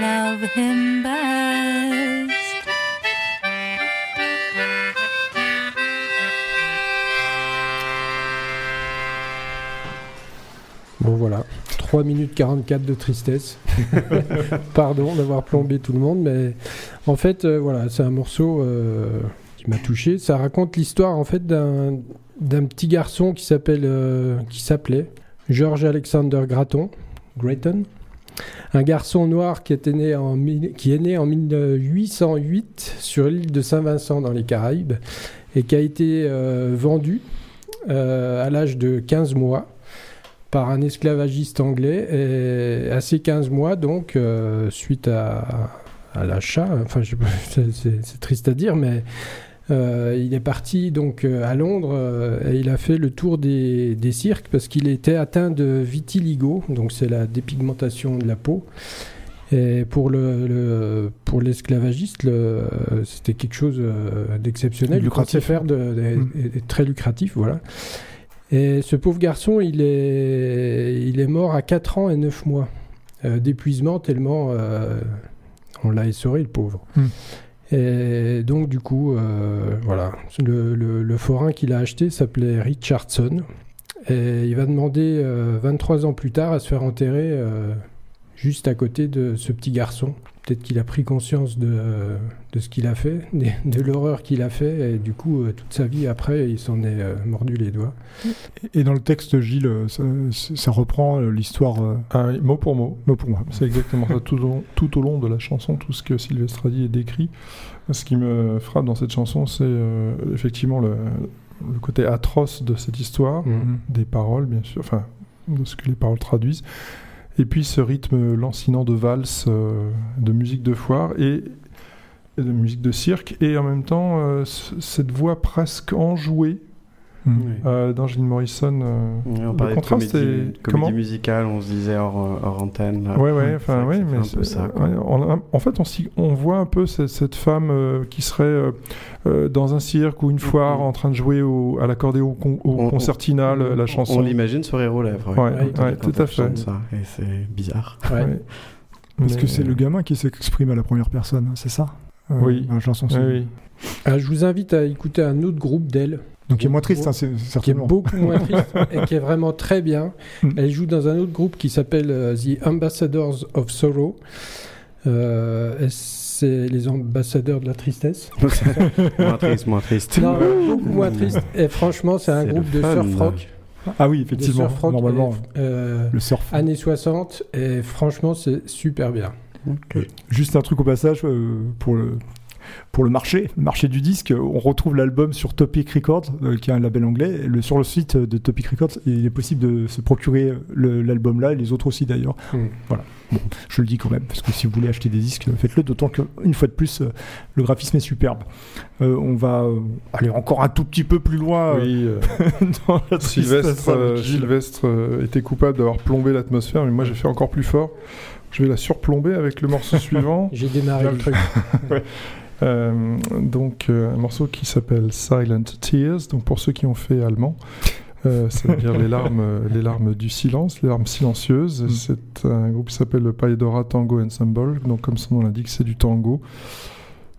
love him best. Bon voilà, 3 minutes 44 de tristesse. (laughs) Pardon d'avoir plombé tout le monde, mais en fait, euh, voilà, c'est un morceau euh, qui m'a touché. Ça raconte l'histoire en fait d'un d'un petit garçon qui s'appelle euh, qui s'appelait George Alexander Gratton, Gratton? Un garçon noir qui, était né en, qui est né en 1808 sur l'île de Saint-Vincent dans les Caraïbes et qui a été euh, vendu euh, à l'âge de 15 mois par un esclavagiste anglais. Et à ces 15 mois, donc, euh, suite à, à l'achat, enfin, (laughs) c'est triste à dire, mais euh, il est parti donc euh, à Londres euh, et il a fait le tour des, des cirques parce qu'il était atteint de vitiligo, donc c'est la dépigmentation de la peau. Et pour le, le- pour l'esclavagiste, le- c'était quelque chose d'exceptionnel. Il Lucratif. comptait faire de, Mm. et très lucratif, voilà. Et ce pauvre garçon, il est, il est mort à 4 ans et 9 mois euh, d'épuisement tellement euh, on l'a essoré, le pauvre. Mm. Et donc, du coup, euh, voilà, le, forain qu'il a acheté s'appelait Richardson. Et il va demander euh, 23 ans plus tard à se faire enterrer euh, juste à côté de ce petit garçon. Peut-être qu'il a pris conscience de, de ce qu'il a fait, (laughs) de, de l'horreur qu'il a fait, et du coup, euh, toute sa vie après, il s'en est euh, mordu les doigts. Et dans le texte, Gilles, euh, ça, ça reprend l'histoire euh, Ah mot pour mot. mot pour moi. C'est exactement ça tout au, long, tout au long de la chanson, tout ce que Sylvestre a dit est décrit. Ce qui me frappe dans cette chanson, c'est euh, effectivement le, le côté atroce de cette histoire, Mm. des paroles, bien sûr, enfin, de ce que les paroles traduisent. Et puis ce rythme lancinant de valse, euh, de musique de foire et, de musique de cirque, et en même temps, euh, cette voix presque enjouée Mm. euh, d'Angeline Morrison. euh, Ouais, on le parlait de contraste comédie, est- comédie comment musicale, on se disait hors, euh, hors antenne. là. Ouais, ouais, C'est enfin, ouais, mais un peu ça. quoi. ouais, on a- en fait, on, on voit un peu cette, cette femme euh, qui serait dans un cirque ou une foire en train de jouer au, à l'accordéon con- au On- concertina, le- la On chanson. l'imagine sourire aux lèvres. Ouais, Ouais, ouais, quand tout à on fait. Ça, et c'est bizarre. Ouais. Ouais. Parce Mais, que c'est le gamin qui s'exprime à la première personne, c'est ça? Euh, Oui. dans la chanson. oui, oui. Ah, je vous invite à écouter un autre groupe d'elle, Donc il est moins triste, hein, c'est- qui est certainement. beaucoup moins (laughs) triste et qui est vraiment très bien. Mm. Elle joue dans un autre groupe qui s'appelle euh, The Ambassadors of Sorrow. Euh, c'est les ambassadeurs de la tristesse. (laughs) moins triste, moins triste. Non, beaucoup moins triste. Et franchement, c'est un groupe de surf rock. Ah oui, effectivement, surf rock, normalement, euh, le surf. années 60. Et franchement, c'est super bien. Juste un truc au passage euh, pour le pour le marché, le marché du disque, on retrouve l'album sur Topic Records, euh, qui est un label anglais. Le, sur le site de Topic Records, il est possible de se procurer le- l'album là et les autres aussi d'ailleurs. Mm. Voilà. Bon, je le dis quand même, parce que si vous voulez acheter des disques, faites-le. D'autant qu'une fois de plus, euh, le graphisme est superbe. Euh, on va euh, aller encore un tout petit peu plus loin euh, Oui, euh, (laughs) dans la Sylvestre, euh. Sylvestre euh, était coupable d'avoir plombé l'atmosphère, mais moi j'ai fait encore plus fort. Je vais la surplomber avec le morceau (laughs) suivant. J'ai démarré le truc. (laughs) Euh, donc euh, un morceau qui s'appelle Silent Tears. Donc pour ceux qui ont fait allemand, Euh, ça veut dire les larmes, euh, les larmes du silence, les larmes silencieuses. Mm. C'est un groupe qui s'appelle le Paedora Tango Ensemble. Donc, comme son nom l'indique, c'est du tango.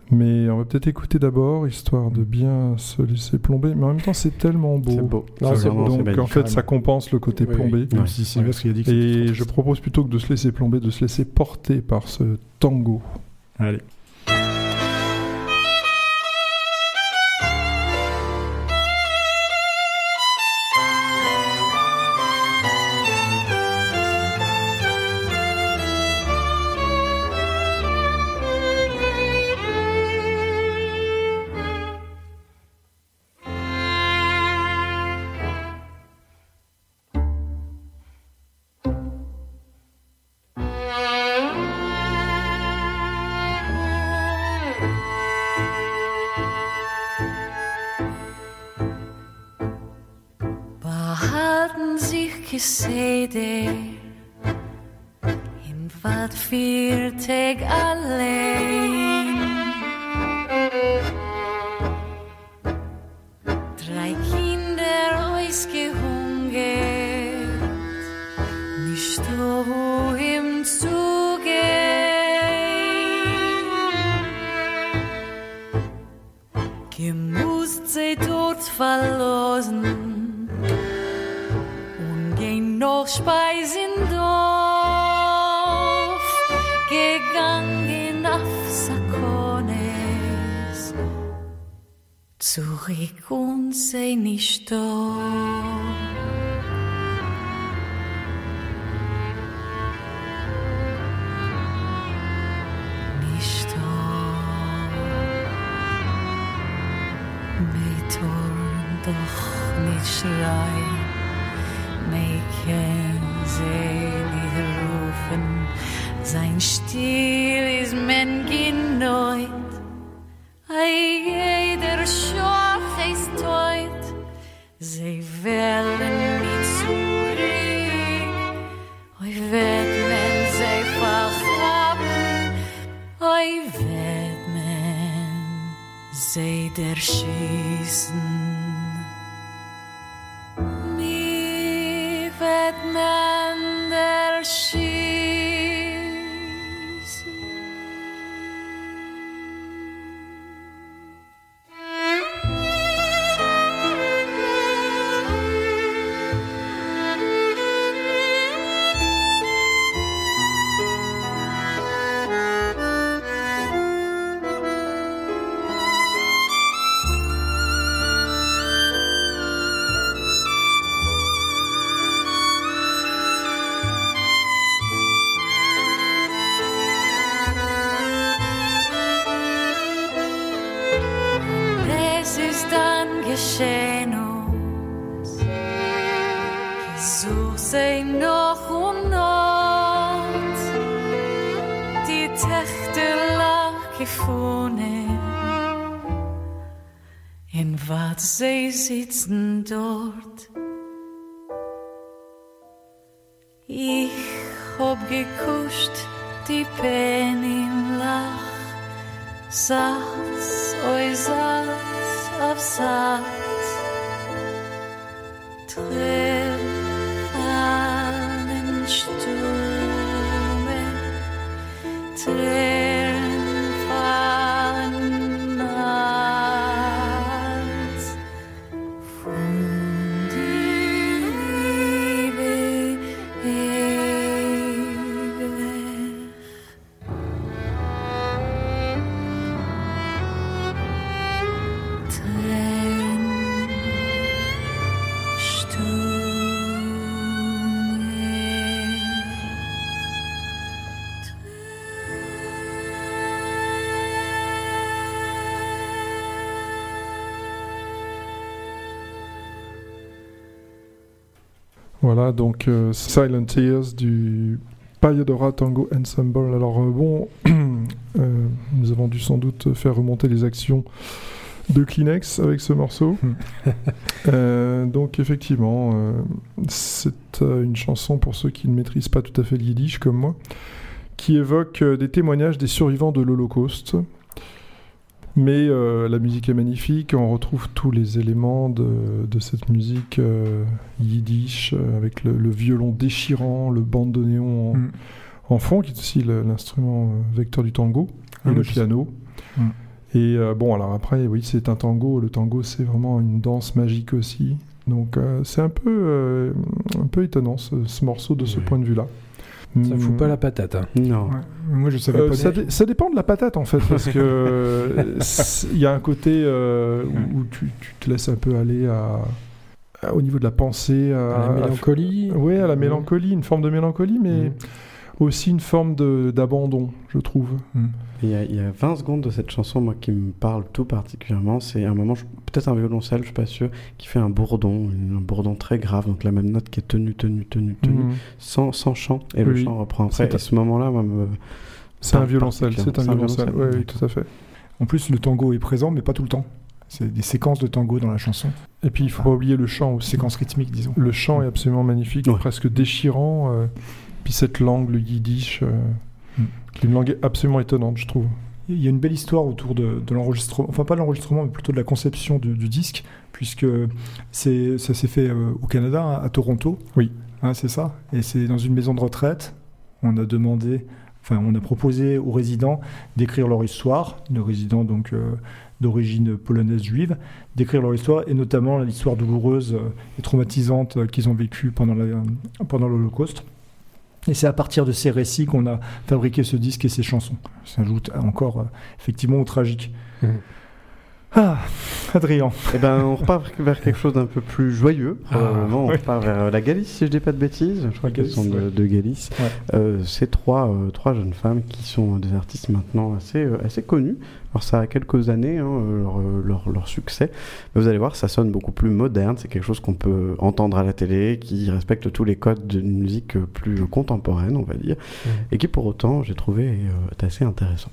Mais on va peut-être écouter d'abord, histoire de bien se laisser plomber. Mais en même temps, c'est tellement beau. C'est beau. Non, c'est vraiment- beau. Donc, en fait, ça compense le côté Oui, plombé. Si a dit que Et je propose plutôt que de se laisser plomber, de se laisser porter par ce tango. Allez. He said there in what fear, take alleen. Precum sei nisto. Nisto. Metor doch nicht selig rufen, sein Stier. Ich hab gekuscht die Pen im Lach. Satz, oi Satz auf Satz. Tränen Stumme, Tränen Voilà, donc euh, Silent Tears du Payadora Tango Ensemble. Alors euh, bon, (clears throat) euh, nous avons dû sans doute faire remonter les actions de Kleenex avec ce morceau. (laughs) Euh, donc effectivement, c'est une chanson pour ceux qui ne maîtrisent pas tout à fait le yiddish comme moi, qui évoque des témoignages des survivants de l'Holocauste. Mais euh, la musique est magnifique, on retrouve tous les éléments de, de cette musique euh, yiddish, euh, avec le, le violon déchirant, le bandoneon en, Mm. en fond, qui est aussi l'instrument vecteur du tango, et Ah, le piano. Mm. Et bon, alors après, oui, c'est un tango. Le tango, c'est vraiment une danse magique aussi. Donc c'est un peu, un peu étonnant ce, ce morceau de ce point de vue-là. Ça Mm. fout pas la patate. hein. Non. Ouais. Moi, je savais Euh, pas. ça, dé- ça dépend de la patate en fait, parce que euh, il y a un côté euh, où, où tu, tu te laisses un peu aller à, à- au niveau de la pensée, à, À la mélancolie. à- ouais, à la mélancolie, une forme de mélancolie, mais Mhm. aussi une forme de- d'abandon, je trouve. Il y, a, il y a 20 secondes de cette chanson, moi, qui me parle tout particulièrement. C'est un moment, peut-être un violoncelle, je suis pas sûr, qui fait un bourdon, un bourdon très grave, donc la même note qui est tenue, tenue, tenue, tenue, Mhm. sans, sans chant, et le chant reprend après. Et ce moment-là, moi, me... C'est un violoncelle, c'est un violoncelle, oui, tout à fait. En plus, le tango est présent, mais pas tout le temps. C'est des séquences de tango dans la chanson. Et puis il faut pas oublier le chant aussi. Séquences rythmiques, disons. Le chant est absolument magnifique, Ouais. presque déchirant. euh, puis cette langue, le yiddish, euh. Qui est une langue absolument étonnante, je trouve. Il y a une belle histoire autour de, de l'enregistrement, enfin pas de l'enregistrement, mais plutôt de la conception du, du disque, puisque c'est, ça s'est fait euh, au Canada, hein, à Toronto. Oui. Hein, c'est ça. Et c'est dans une maison de retraite. On a demandé, enfin on a proposé aux résidents d'écrire leur histoire, de résidents donc euh, d'origine polonaise juive, d'écrire leur histoire et notamment l'histoire douloureuse euh, et traumatisante qu'ils ont vécue pendant, la- pendant l'Holocauste. Et c'est à partir de ces récits qu'on a fabriqué ce disque et ces chansons. Ça ajoute encore euh, effectivement au tragique. Mhm. Ah, Adrien. Eh ben, on repart vers quelque chose d'un peu plus joyeux, probablement. on oui. repart vers la Galice, si je dis pas de bêtises. Je crois qu'elles sont de, Galice. Ouais. Euh, c'est trois, euh, trois jeunes femmes qui sont des artistes maintenant assez, euh, assez connues. Alors, ça a quelques années, hein, euh, leur, euh, leur, leur succès. Mais vous allez voir, ça sonne beaucoup plus moderne. C'est quelque chose qu'on peut entendre à la télé, qui respecte tous les codes d'une musique euh, plus contemporaine, on va dire. Et qui, pour autant, j'ai trouvé euh, est assez intéressant.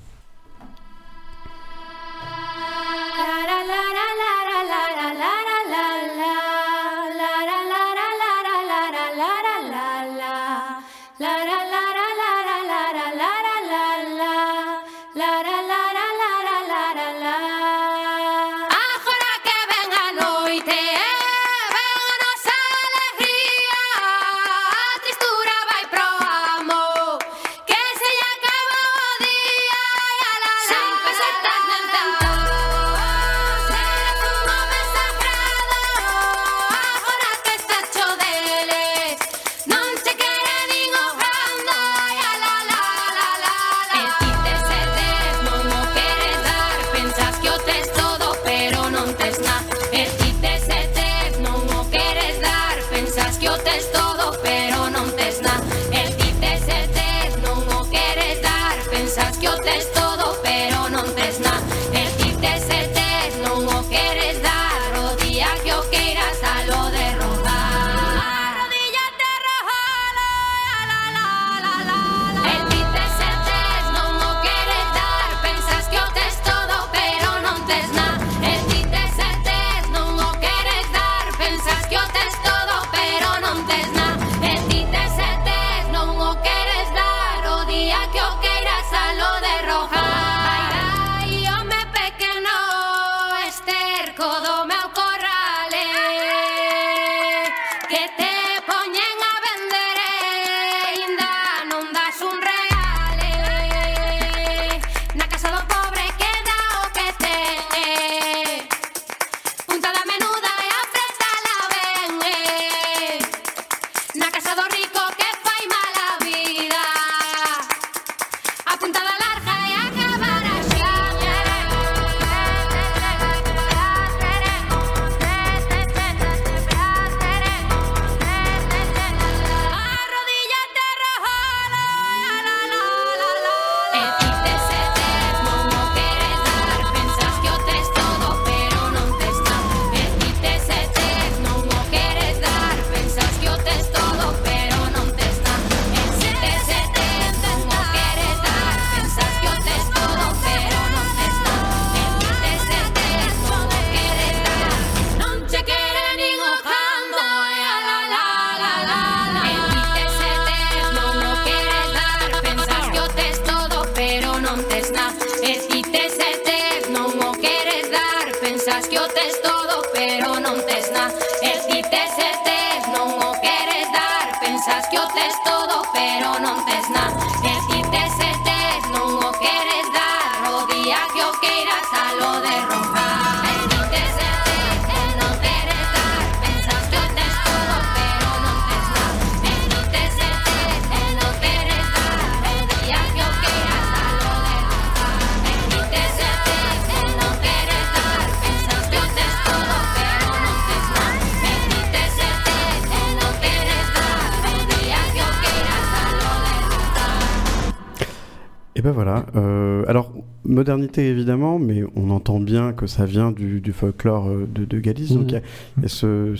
Modernité évidemment, mais on entend bien que ça vient du, du folklore euh, de, de Galice. Donc, Mhm. il y a, il y a ce,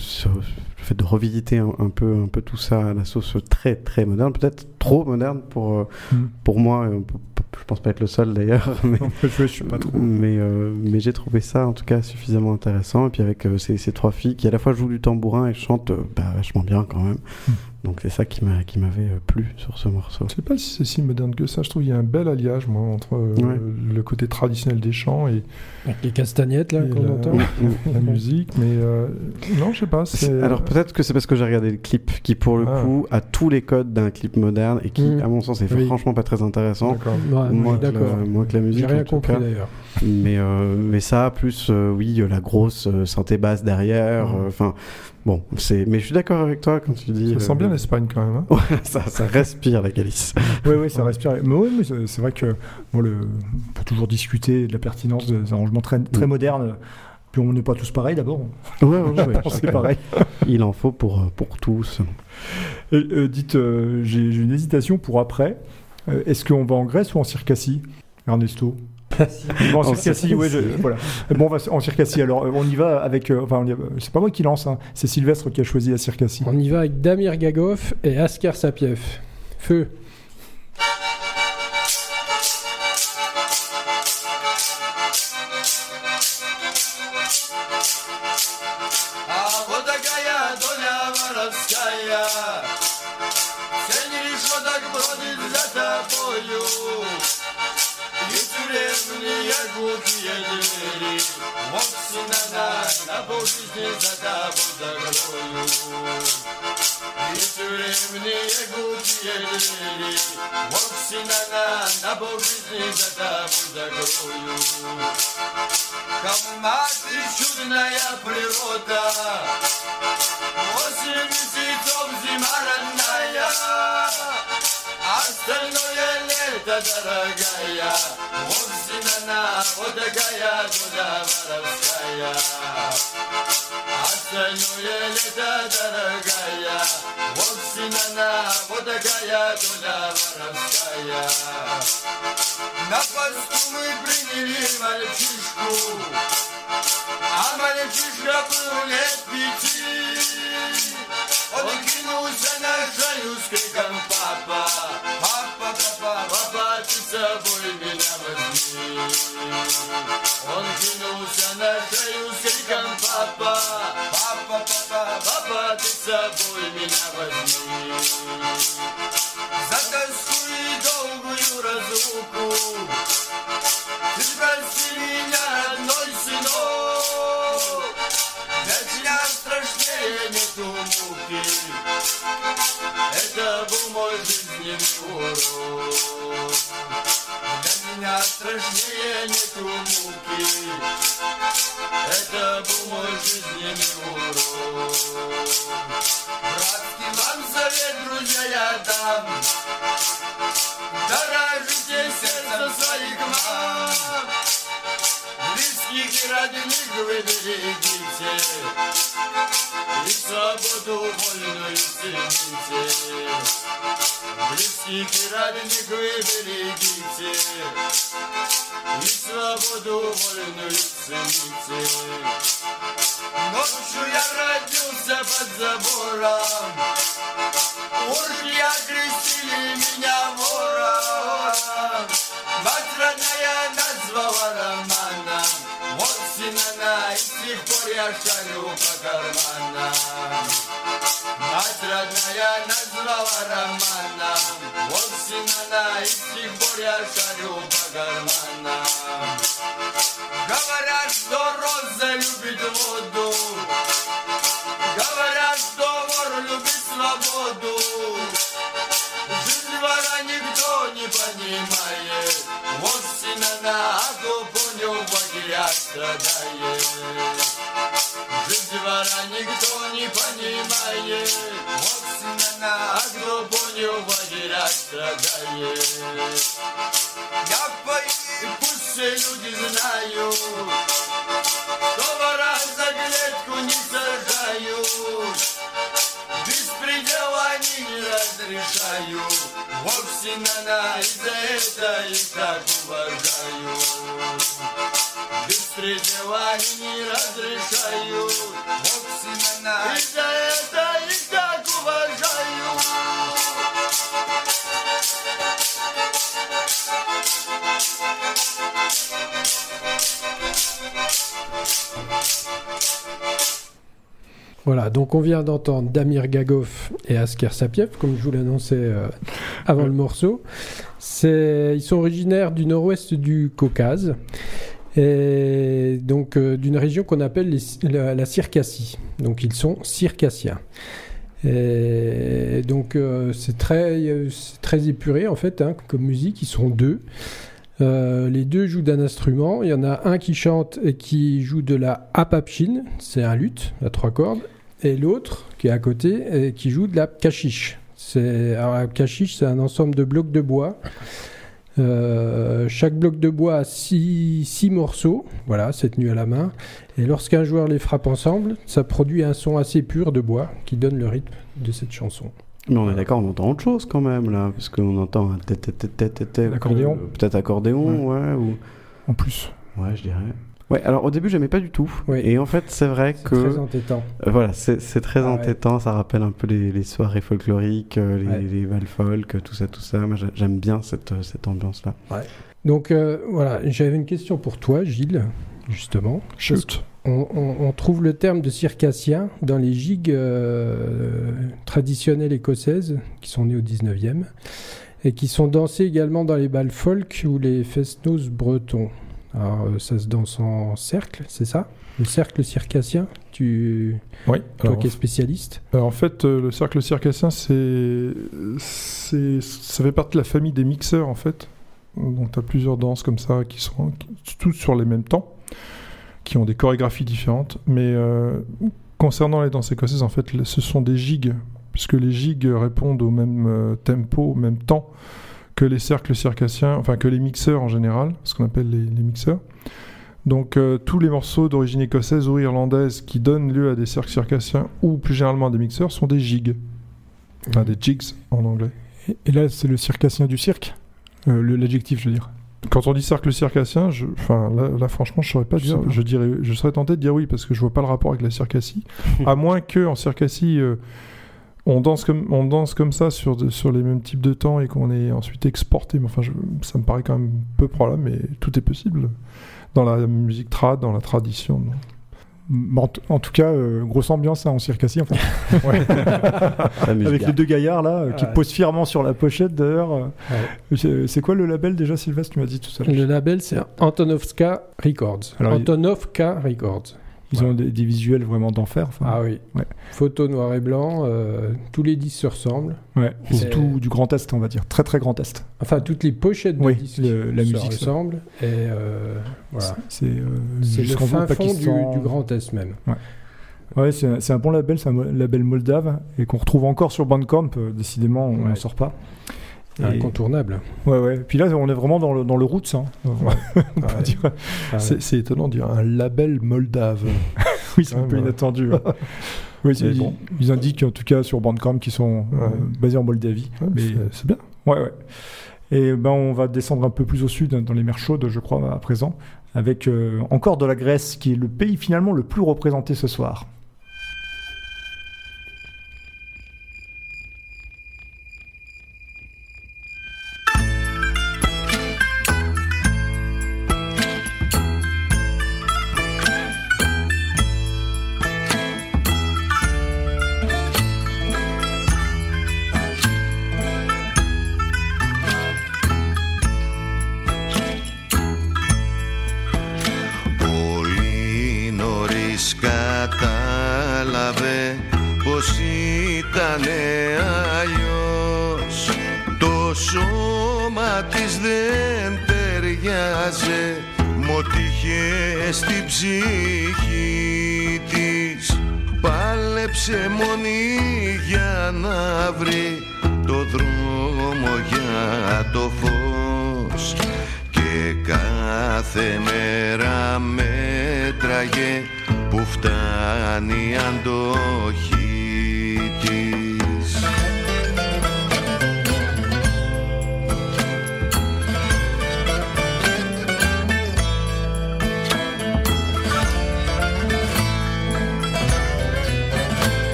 fait de revisiter un, un peu, un peu tout ça à la sauce très, très moderne. Peut-être trop moderne pour, euh, Mhm. pour moi. euh, Je pense pas être le seul d'ailleurs. (laughs) Mais, En fait, je suis pas trop. mais, euh, mais j'ai trouvé ça en tout cas suffisamment intéressant. Et puis avec euh, ces, ces trois filles qui à la fois jouent du tambourin et chantent euh, bah, vachement bien quand même. Mm. Donc c'est ça qui m'a- qui m'avait euh, plu sur ce morceau. Je sais pas si c'est si moderne que ça. Je trouve qu'il y a un bel alliage, moi, entre euh, Ouais. le côté traditionnel des chants et, Avec les castagnettes là qu'on la, entend. (laughs) la musique. Mais euh, non, je sais pas. c'est- Alors peut-être que c'est parce que j'ai regardé le clip qui pour le Ah. coup a tous les codes d'un clip moderne et qui Mm. à mon sens est Oui. franchement pas très intéressant. D'accord. Ouais, Moins je que, la, moins que la musique. J'ai rien en tout compris cas. d'ailleurs. Mais, euh, mais ça, plus, euh, oui, la grosse euh, synthé basse derrière. Enfin, bon, c'est. Mais je suis d'accord avec toi quand tu dis. Ça euh, sent bien l'Espagne quand même. hein. Ouais, (laughs) ça, ça respire la Galice. Oui, oui, ça respire. Mais oui, mais c'est vrai que bon, le, on peut toujours discuter de la pertinence des arrangements très, très Mm. modernes. Puis on n'est pas tous pareils d'abord. Ouais, ouais, ouais, (laughs) c'est pareil. Il en faut pour, euh, pour tous. Et, euh, dites, euh, j'ai j'ai une hésitation pour après. Euh, Est-ce qu'on va en Grèce ou en Circassie Ernesto? Bon, en En Circassie, ouais, je- voilà. Bon, on va en Circassie. Alors, euh, on y va avec. euh, enfin, va- c'est pas moi qui lance, hein. c'est Sylvestre qui a choisi la Circassie. On y va avec Damir Gagov et Askar Sapiev. Feu. Тюремные глухие двери Вовсе на на полжизни за тобой закрою. И тюремные глухие двери Вовсе на на полжизни за тобой закрою. Холма ты чудная природа Восемь месяцев зима родная Остальное лето, дорогая Вовсе она вот такая туда воровская. Остальное лето, дорогая Вовсе она вот такая туда воровская. На посту мы приняли мальчишку А мальчишка был лет пяти. Он кинулся на шею с криком Папа, папа, папа, папа, ты с собой меня возьми Он кинулся на шею с криком Папа, папа, папа, папа, ты с собой меня возьми За тоску и долгую разлуку Ты прости меня, родной сынок Для тебя страшнее нету муки Это был мой жизненный урок Для меня страшнее нету муки. Это был мой жизненный урок Братский вам совет, друзья, я дам. Дорожите сердце своих мам Скільки ради ми довели дітей, і свободу вольної сильниці. Скільки ради ми довели дітей, і свободу вольної цените. Ночью я родился под забором, Орки окрестили меня вором, Мать родная назвала романом, вот синана и поря шарю по карманам. Мать родная назвала романом, вовсе она из сих пор я шарю по карманам. Говорят, что роза любит воду, говорят, что вор любит свободу. Жизнь вора никто не понимает, вовсе она, а кто понял, лагерях страдает. Жизнь вора никто не понимает, вовсе она, а кто понял, лагерях страдает. Я пою, пусть все люди знают, что вора за клетку не сажают предела не разрешаю. Вовсе на из-за это и так уважаю. Без они не разрешаю. Вовсе на из-за это и так уважаю. Thank you. Voilà, donc on vient d'entendre Damir Gagov et Asker Sapiev, comme je vous l'annonçais euh, avant le morceau. Ils sont originaires du nord-ouest du Caucase, et donc euh, d'une région qu'on appelle les- la, la Circassie. Donc ils sont circassiens. Et donc euh, c'est très, euh, épuré en fait hein, comme musique. Ils sont deux. Euh, les deux jouent d'un instrument. Il y en a un qui chante et qui joue de la apapchine, c'est un luth à trois cordes, et l'autre qui est à côté et qui joue de la cachiche. C'est alors la cachiche, c'est un ensemble de blocs de bois. Euh, chaque bloc de bois a six, six morceaux, voilà, c'est tenu à la main. Et lorsqu'un joueur les frappe ensemble, ça produit un son assez pur de bois qui donne le rythme de cette chanson. Mais on est d'accord, on entend autre chose quand même là, parce qu'on entend un euh, Peut-être accordéon, ouais. ou... En plus. Ouais, je dirais. Ouais, alors au début j'aimais pas du tout. Oui. Et en fait c'est vrai C'est que très entêtant. Euh, voilà, c'est c'est très Ah ouais. entêtant, ça rappelle un peu les, les soirées folkloriques, euh, les, Ouais. les bals folk, tout ça, tout ça. Moi j'a- j'aime bien cette, euh, cette ambiance-là. Donc euh, voilà, j'avais une question pour toi, Gilles, justement. Shoot. On, on- on trouve le terme de circassien dans les gigues euh, traditionnelles écossaises qui sont nées au 19e et qui sont dansées également dans les bals folk ou les fest-noz bretons. Alors euh, ça se danse en cercle, c'est ça? Le cercle circassien tu... Oui. Toi alors, qui es spécialiste? Euh, en fait, euh, le cercle circassien, c'est, c'est, ça fait partie de la famille des mixeurs, en fait. Donc, tu as plusieurs danses comme ça qui sont toutes sur les mêmes temps, qui ont des chorégraphies différentes. Mais euh, concernant les danses écossaises, en fait, ce sont des gigs, puisque les gigs répondent au même tempo, au même temps que les cercles circassiens, enfin que les mixeurs en général, ce qu'on appelle les, les mixeurs. Donc euh, tous les morceaux d'origine écossaise ou irlandaise qui donnent lieu à des cercles circassiens ou plus généralement à des mixeurs sont des gigs. Enfin des jigs en anglais. Et, et là, c'est le circassien du cirque Euh, L'adjectif, je veux dire. Quand on dit cercle circassien, je, enfin là, là, franchement je saurais pas Je dire. pas. Je dirais, je serais tenté de dire oui parce que je vois pas le rapport avec la circassie. (laughs) à moins que en circassie euh, on danse comme on danse comme ça sur de- sur les mêmes types de temps et qu'on est ensuite exporté. Mais enfin je- ça me paraît quand même peu probable, mais tout est possible dans la musique trad, dans la tradition. En, tout cas, euh, grosse ambiance hein, en circassie. Enfin, (laughs) (laughs) avec bien. les deux gaillards là, euh, qui Ouais. posent fièrement sur la pochette d'ailleurs. euh. Ouais. C'est- quoi le label déjà, Sylvestre Tu m'as dit tout l'heure? Le label c'est Antonovska Records. Alors, il- Antonovka Records. Ils ont des, des visuels vraiment d'enfer. enfin. Ah oui. Ouais. Photo noir et blanc, euh, tous les disques se ressemblent. Ouais, c'est tout du Grand Est, on va dire. Très très Grand Est. Enfin, toutes les pochettes de Oui, disques le- la se musique, ça. ressemblent. Et euh, voilà. C'est euh, le fin fond du, du Grand Est même. Ouais, c'est un, c'est un bon label, c'est un label moldave et qu'on retrouve encore sur Bandcamp. euh, décidément, on n'en Ouais. sort pas. Et- Incontournable. Ouais, ouais. Puis là, on est vraiment dans le, dans le roots. Hein. Ouais. (laughs) Ah, C'est étonnant de dire un label moldave. (laughs) Oui, c'est un peu inattendu. (laughs) ouais. Oui, ils, bon. ils indiquent en tout cas sur Bandcamp qu'ils sont euh, basés en Moldavie. Mais- c'est- C'est bien. Ouais, ouais. Et ben, on va descendre un peu plus au sud, dans les mers chaudes, je crois, à présent, avec euh, encore de la Grèce, qui est le pays finalement le plus représenté ce soir.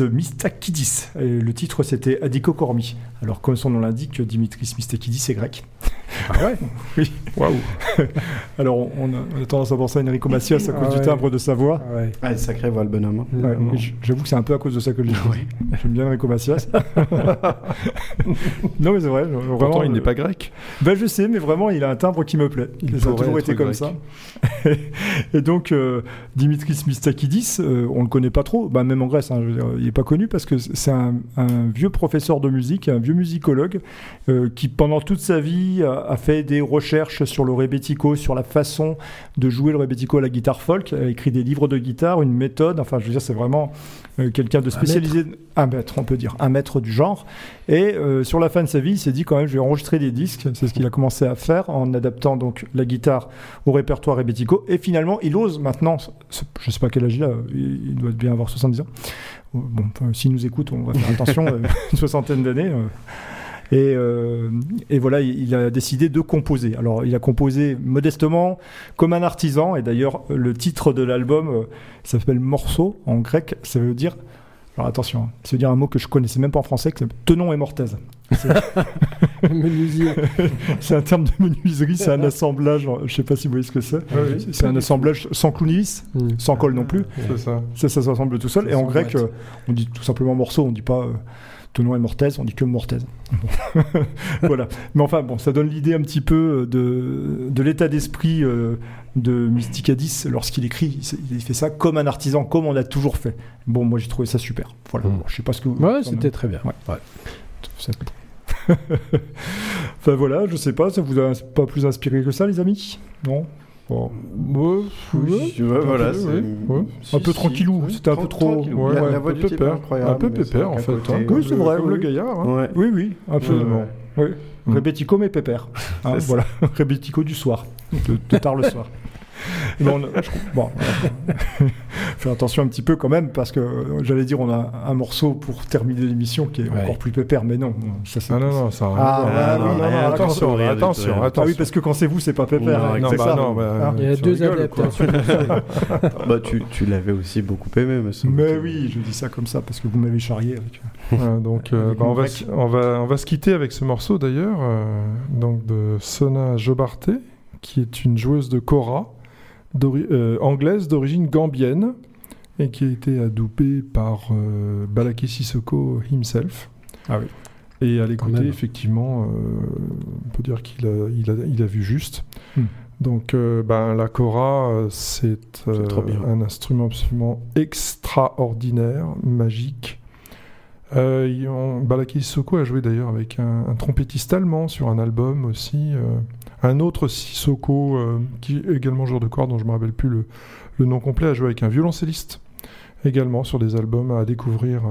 Mistakidis. Le titre c'était Adiko Kormi. Alors comme son nom l'indique, Dimitris Mistakidis est grec. Ah ouais (laughs) Oui. Waouh (laughs) Alors on a, on a tendance à penser à Enrico Macias à cause Ah du ouais. timbre de sa voix. Ah ouais. Ah, une sacrée voix le bonhomme. hein. Ouais, J'avoue que c'est un peu à cause de ça que je. J'aime bien Enrico Macias. (laughs) non mais c'est vrai. Vraiment, Pourtant, il euh, n'est pas grec. Ben je sais, mais vraiment, il a un timbre qui me plaît. Il ça a toujours être été comme grec. ça. et donc, euh, Dimitris Mistakidis, euh, on le connaît pas trop, bah, même en Grèce, hein, je veux dire, il est pas connu parce que c'est un, un vieux professeur de musique, un vieux musicologue, euh, qui pendant toute sa vie a, a fait des recherches sur le rebetiko, sur la façon de jouer le rebetiko à la guitare folk, a écrit des livres de guitare, une méthode, enfin je veux dire, c'est vraiment euh, quelqu'un de spécialisé, un maître, on peut dire, un maître du genre. Et euh, sur la fin de sa vie, il s'est dit quand même, je vais enregistrer des disques. C'est ce qu'il a commencé à faire en adaptant donc la guitare au répertoire rebetiko. Et finalement, il ose maintenant, je sais pas quel âge il a, il doit bien avoir 70 ans. Bon, enfin, s'il nous écoute, on va faire attention, (laughs) euh, une soixantaine d'années. Euh. Et, euh, et voilà, il il a décidé de composer. Alors, il a composé modestement, comme un artisan. Et d'ailleurs, le titre de l'album, euh, s'appelle Morceau en grec. Ça veut dire, alors attention, hein, ça veut dire un mot que je connaissais même pas en français, que c'est tenon et mortaise. (laughs) (laughs) C'est un terme de menuiserie, c'est un assemblage. Je sais pas si vous voyez ce que c'est. oui. C'est un assemblage sans clou ni vis, Mm. sans colle non plus. C'est ça. Ça, ça s'assemble tout seul. Et en grec, euh, on dit tout simplement morceau, on dit pas euh, tenon et mortaise, on dit que mortaise. Bon. (laughs) voilà. Mais enfin, bon, ça donne l'idée un petit peu euh, de, de l'état d'esprit euh, de Mysticadis lorsqu'il écrit. Il, fait ça comme un artisan, comme on a toujours fait. Bon, moi j'ai trouvé ça super. Voilà. Mm. Bon, je sais pas ce que vous. Ouais, c'était très bien. Ouais. Ouais. Ça- (laughs) enfin voilà, je sais pas, ça vous a pas plus inspiré que ça, les amis? Non? Bon. Ouais, Oui, ouais, voilà, c'est- ouais. Un peu Si, tranquillou, c'était un peu trop- La- la un voix peu Un peu pépère, en fait. hein, euh, Oui, c'est vrai, Comme oui. le gaillard. hein. Oui, oui, absolument. Oui. Mm. Mais pépère. Hein, voilà, (laughs) Rebetiko du soir, de, de tard le soir. (laughs) (laughs) Je- bon, (laughs) faire attention un petit peu quand même, parce que euh, j'allais dire, on a un morceau pour terminer l'émission qui est Ouais. encore plus pépère, mais non. ça, c'est- Ah non, non, ça Ah, non, non, non, attention, attention. Ah oui, parce que quand c'est vous, c'est pas pépère. Ouais, hein, non, bah ça. non, bah, Ah. Il y a tu deux adaptations. (laughs) Bah, tu, tu l'avais aussi beaucoup aimé, me semble. Mais oui, je dis ça comme ça parce que vous m'avez charrié avec. Ouais, donc, euh, Avec bah, on, va, on, va, on va se quitter avec ce morceau d'ailleurs, euh, donc de Sona Jobarté, qui est une joueuse de kora d'ori- euh, anglaise d'origine gambienne et qui a été adoubée par euh, Balaki Sissoko himself. Ah oui. Et à l'écouter, effectivement, euh, on peut dire qu'il a, il a, il a vu juste. Hmm. Donc, euh, ben, la euh, c'est un instrument absolument extraordinaire, magique. Euh, Balaki Sissoko a joué d'ailleurs avec un, un trompettiste allemand sur un album aussi. euh, un autre Sissoko, euh, qui est également joueur de cordes, dont je ne me rappelle plus le, le nom complet, a joué avec un violoncelliste également sur des albums à découvrir. euh,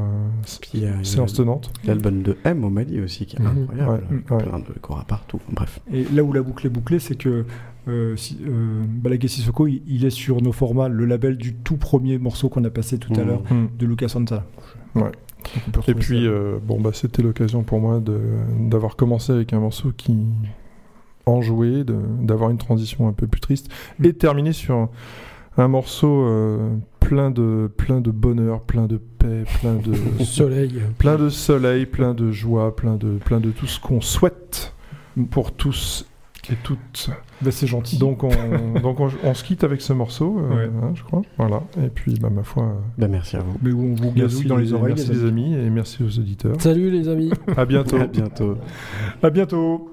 Puis séance tenante. L'album de M au Mali aussi, qui est Mhm. incroyable. Ouais, ouais. Plein de choras partout. Bref. Et là où la boucle est bouclée, c'est que euh, si, euh, Balaguer Sissoko, il, il est sur nos formats, le label du tout premier morceau qu'on a passé tout à Mhm. l'heure Hmm. de Lucas Santa. Ouais. Et puis, euh, bon, bah, c'était l'occasion pour moi de- d'avoir commencé avec un morceau qui enjoué, d'avoir une transition un peu plus triste, Mm. et terminer sur un, morceau euh, plein, de, plein de bonheur, plein de paix, plein de, (laughs) Soleil. plein de soleil, plein de joie, plein de, plein de tout ce qu'on souhaite pour tous et toutes. Bah, c'est gentil. Donc, on, donc on, on se quitte avec ce morceau, euh, Ouais. hein, je crois. Voilà. Et puis, bah, ma foi, euh, Ben, merci à vous. mais on vous gazouille dans les oreilles. merci les les amis et merci aux auditeurs. Salut les amis. À bientôt. (laughs) À bientôt. À bientôt.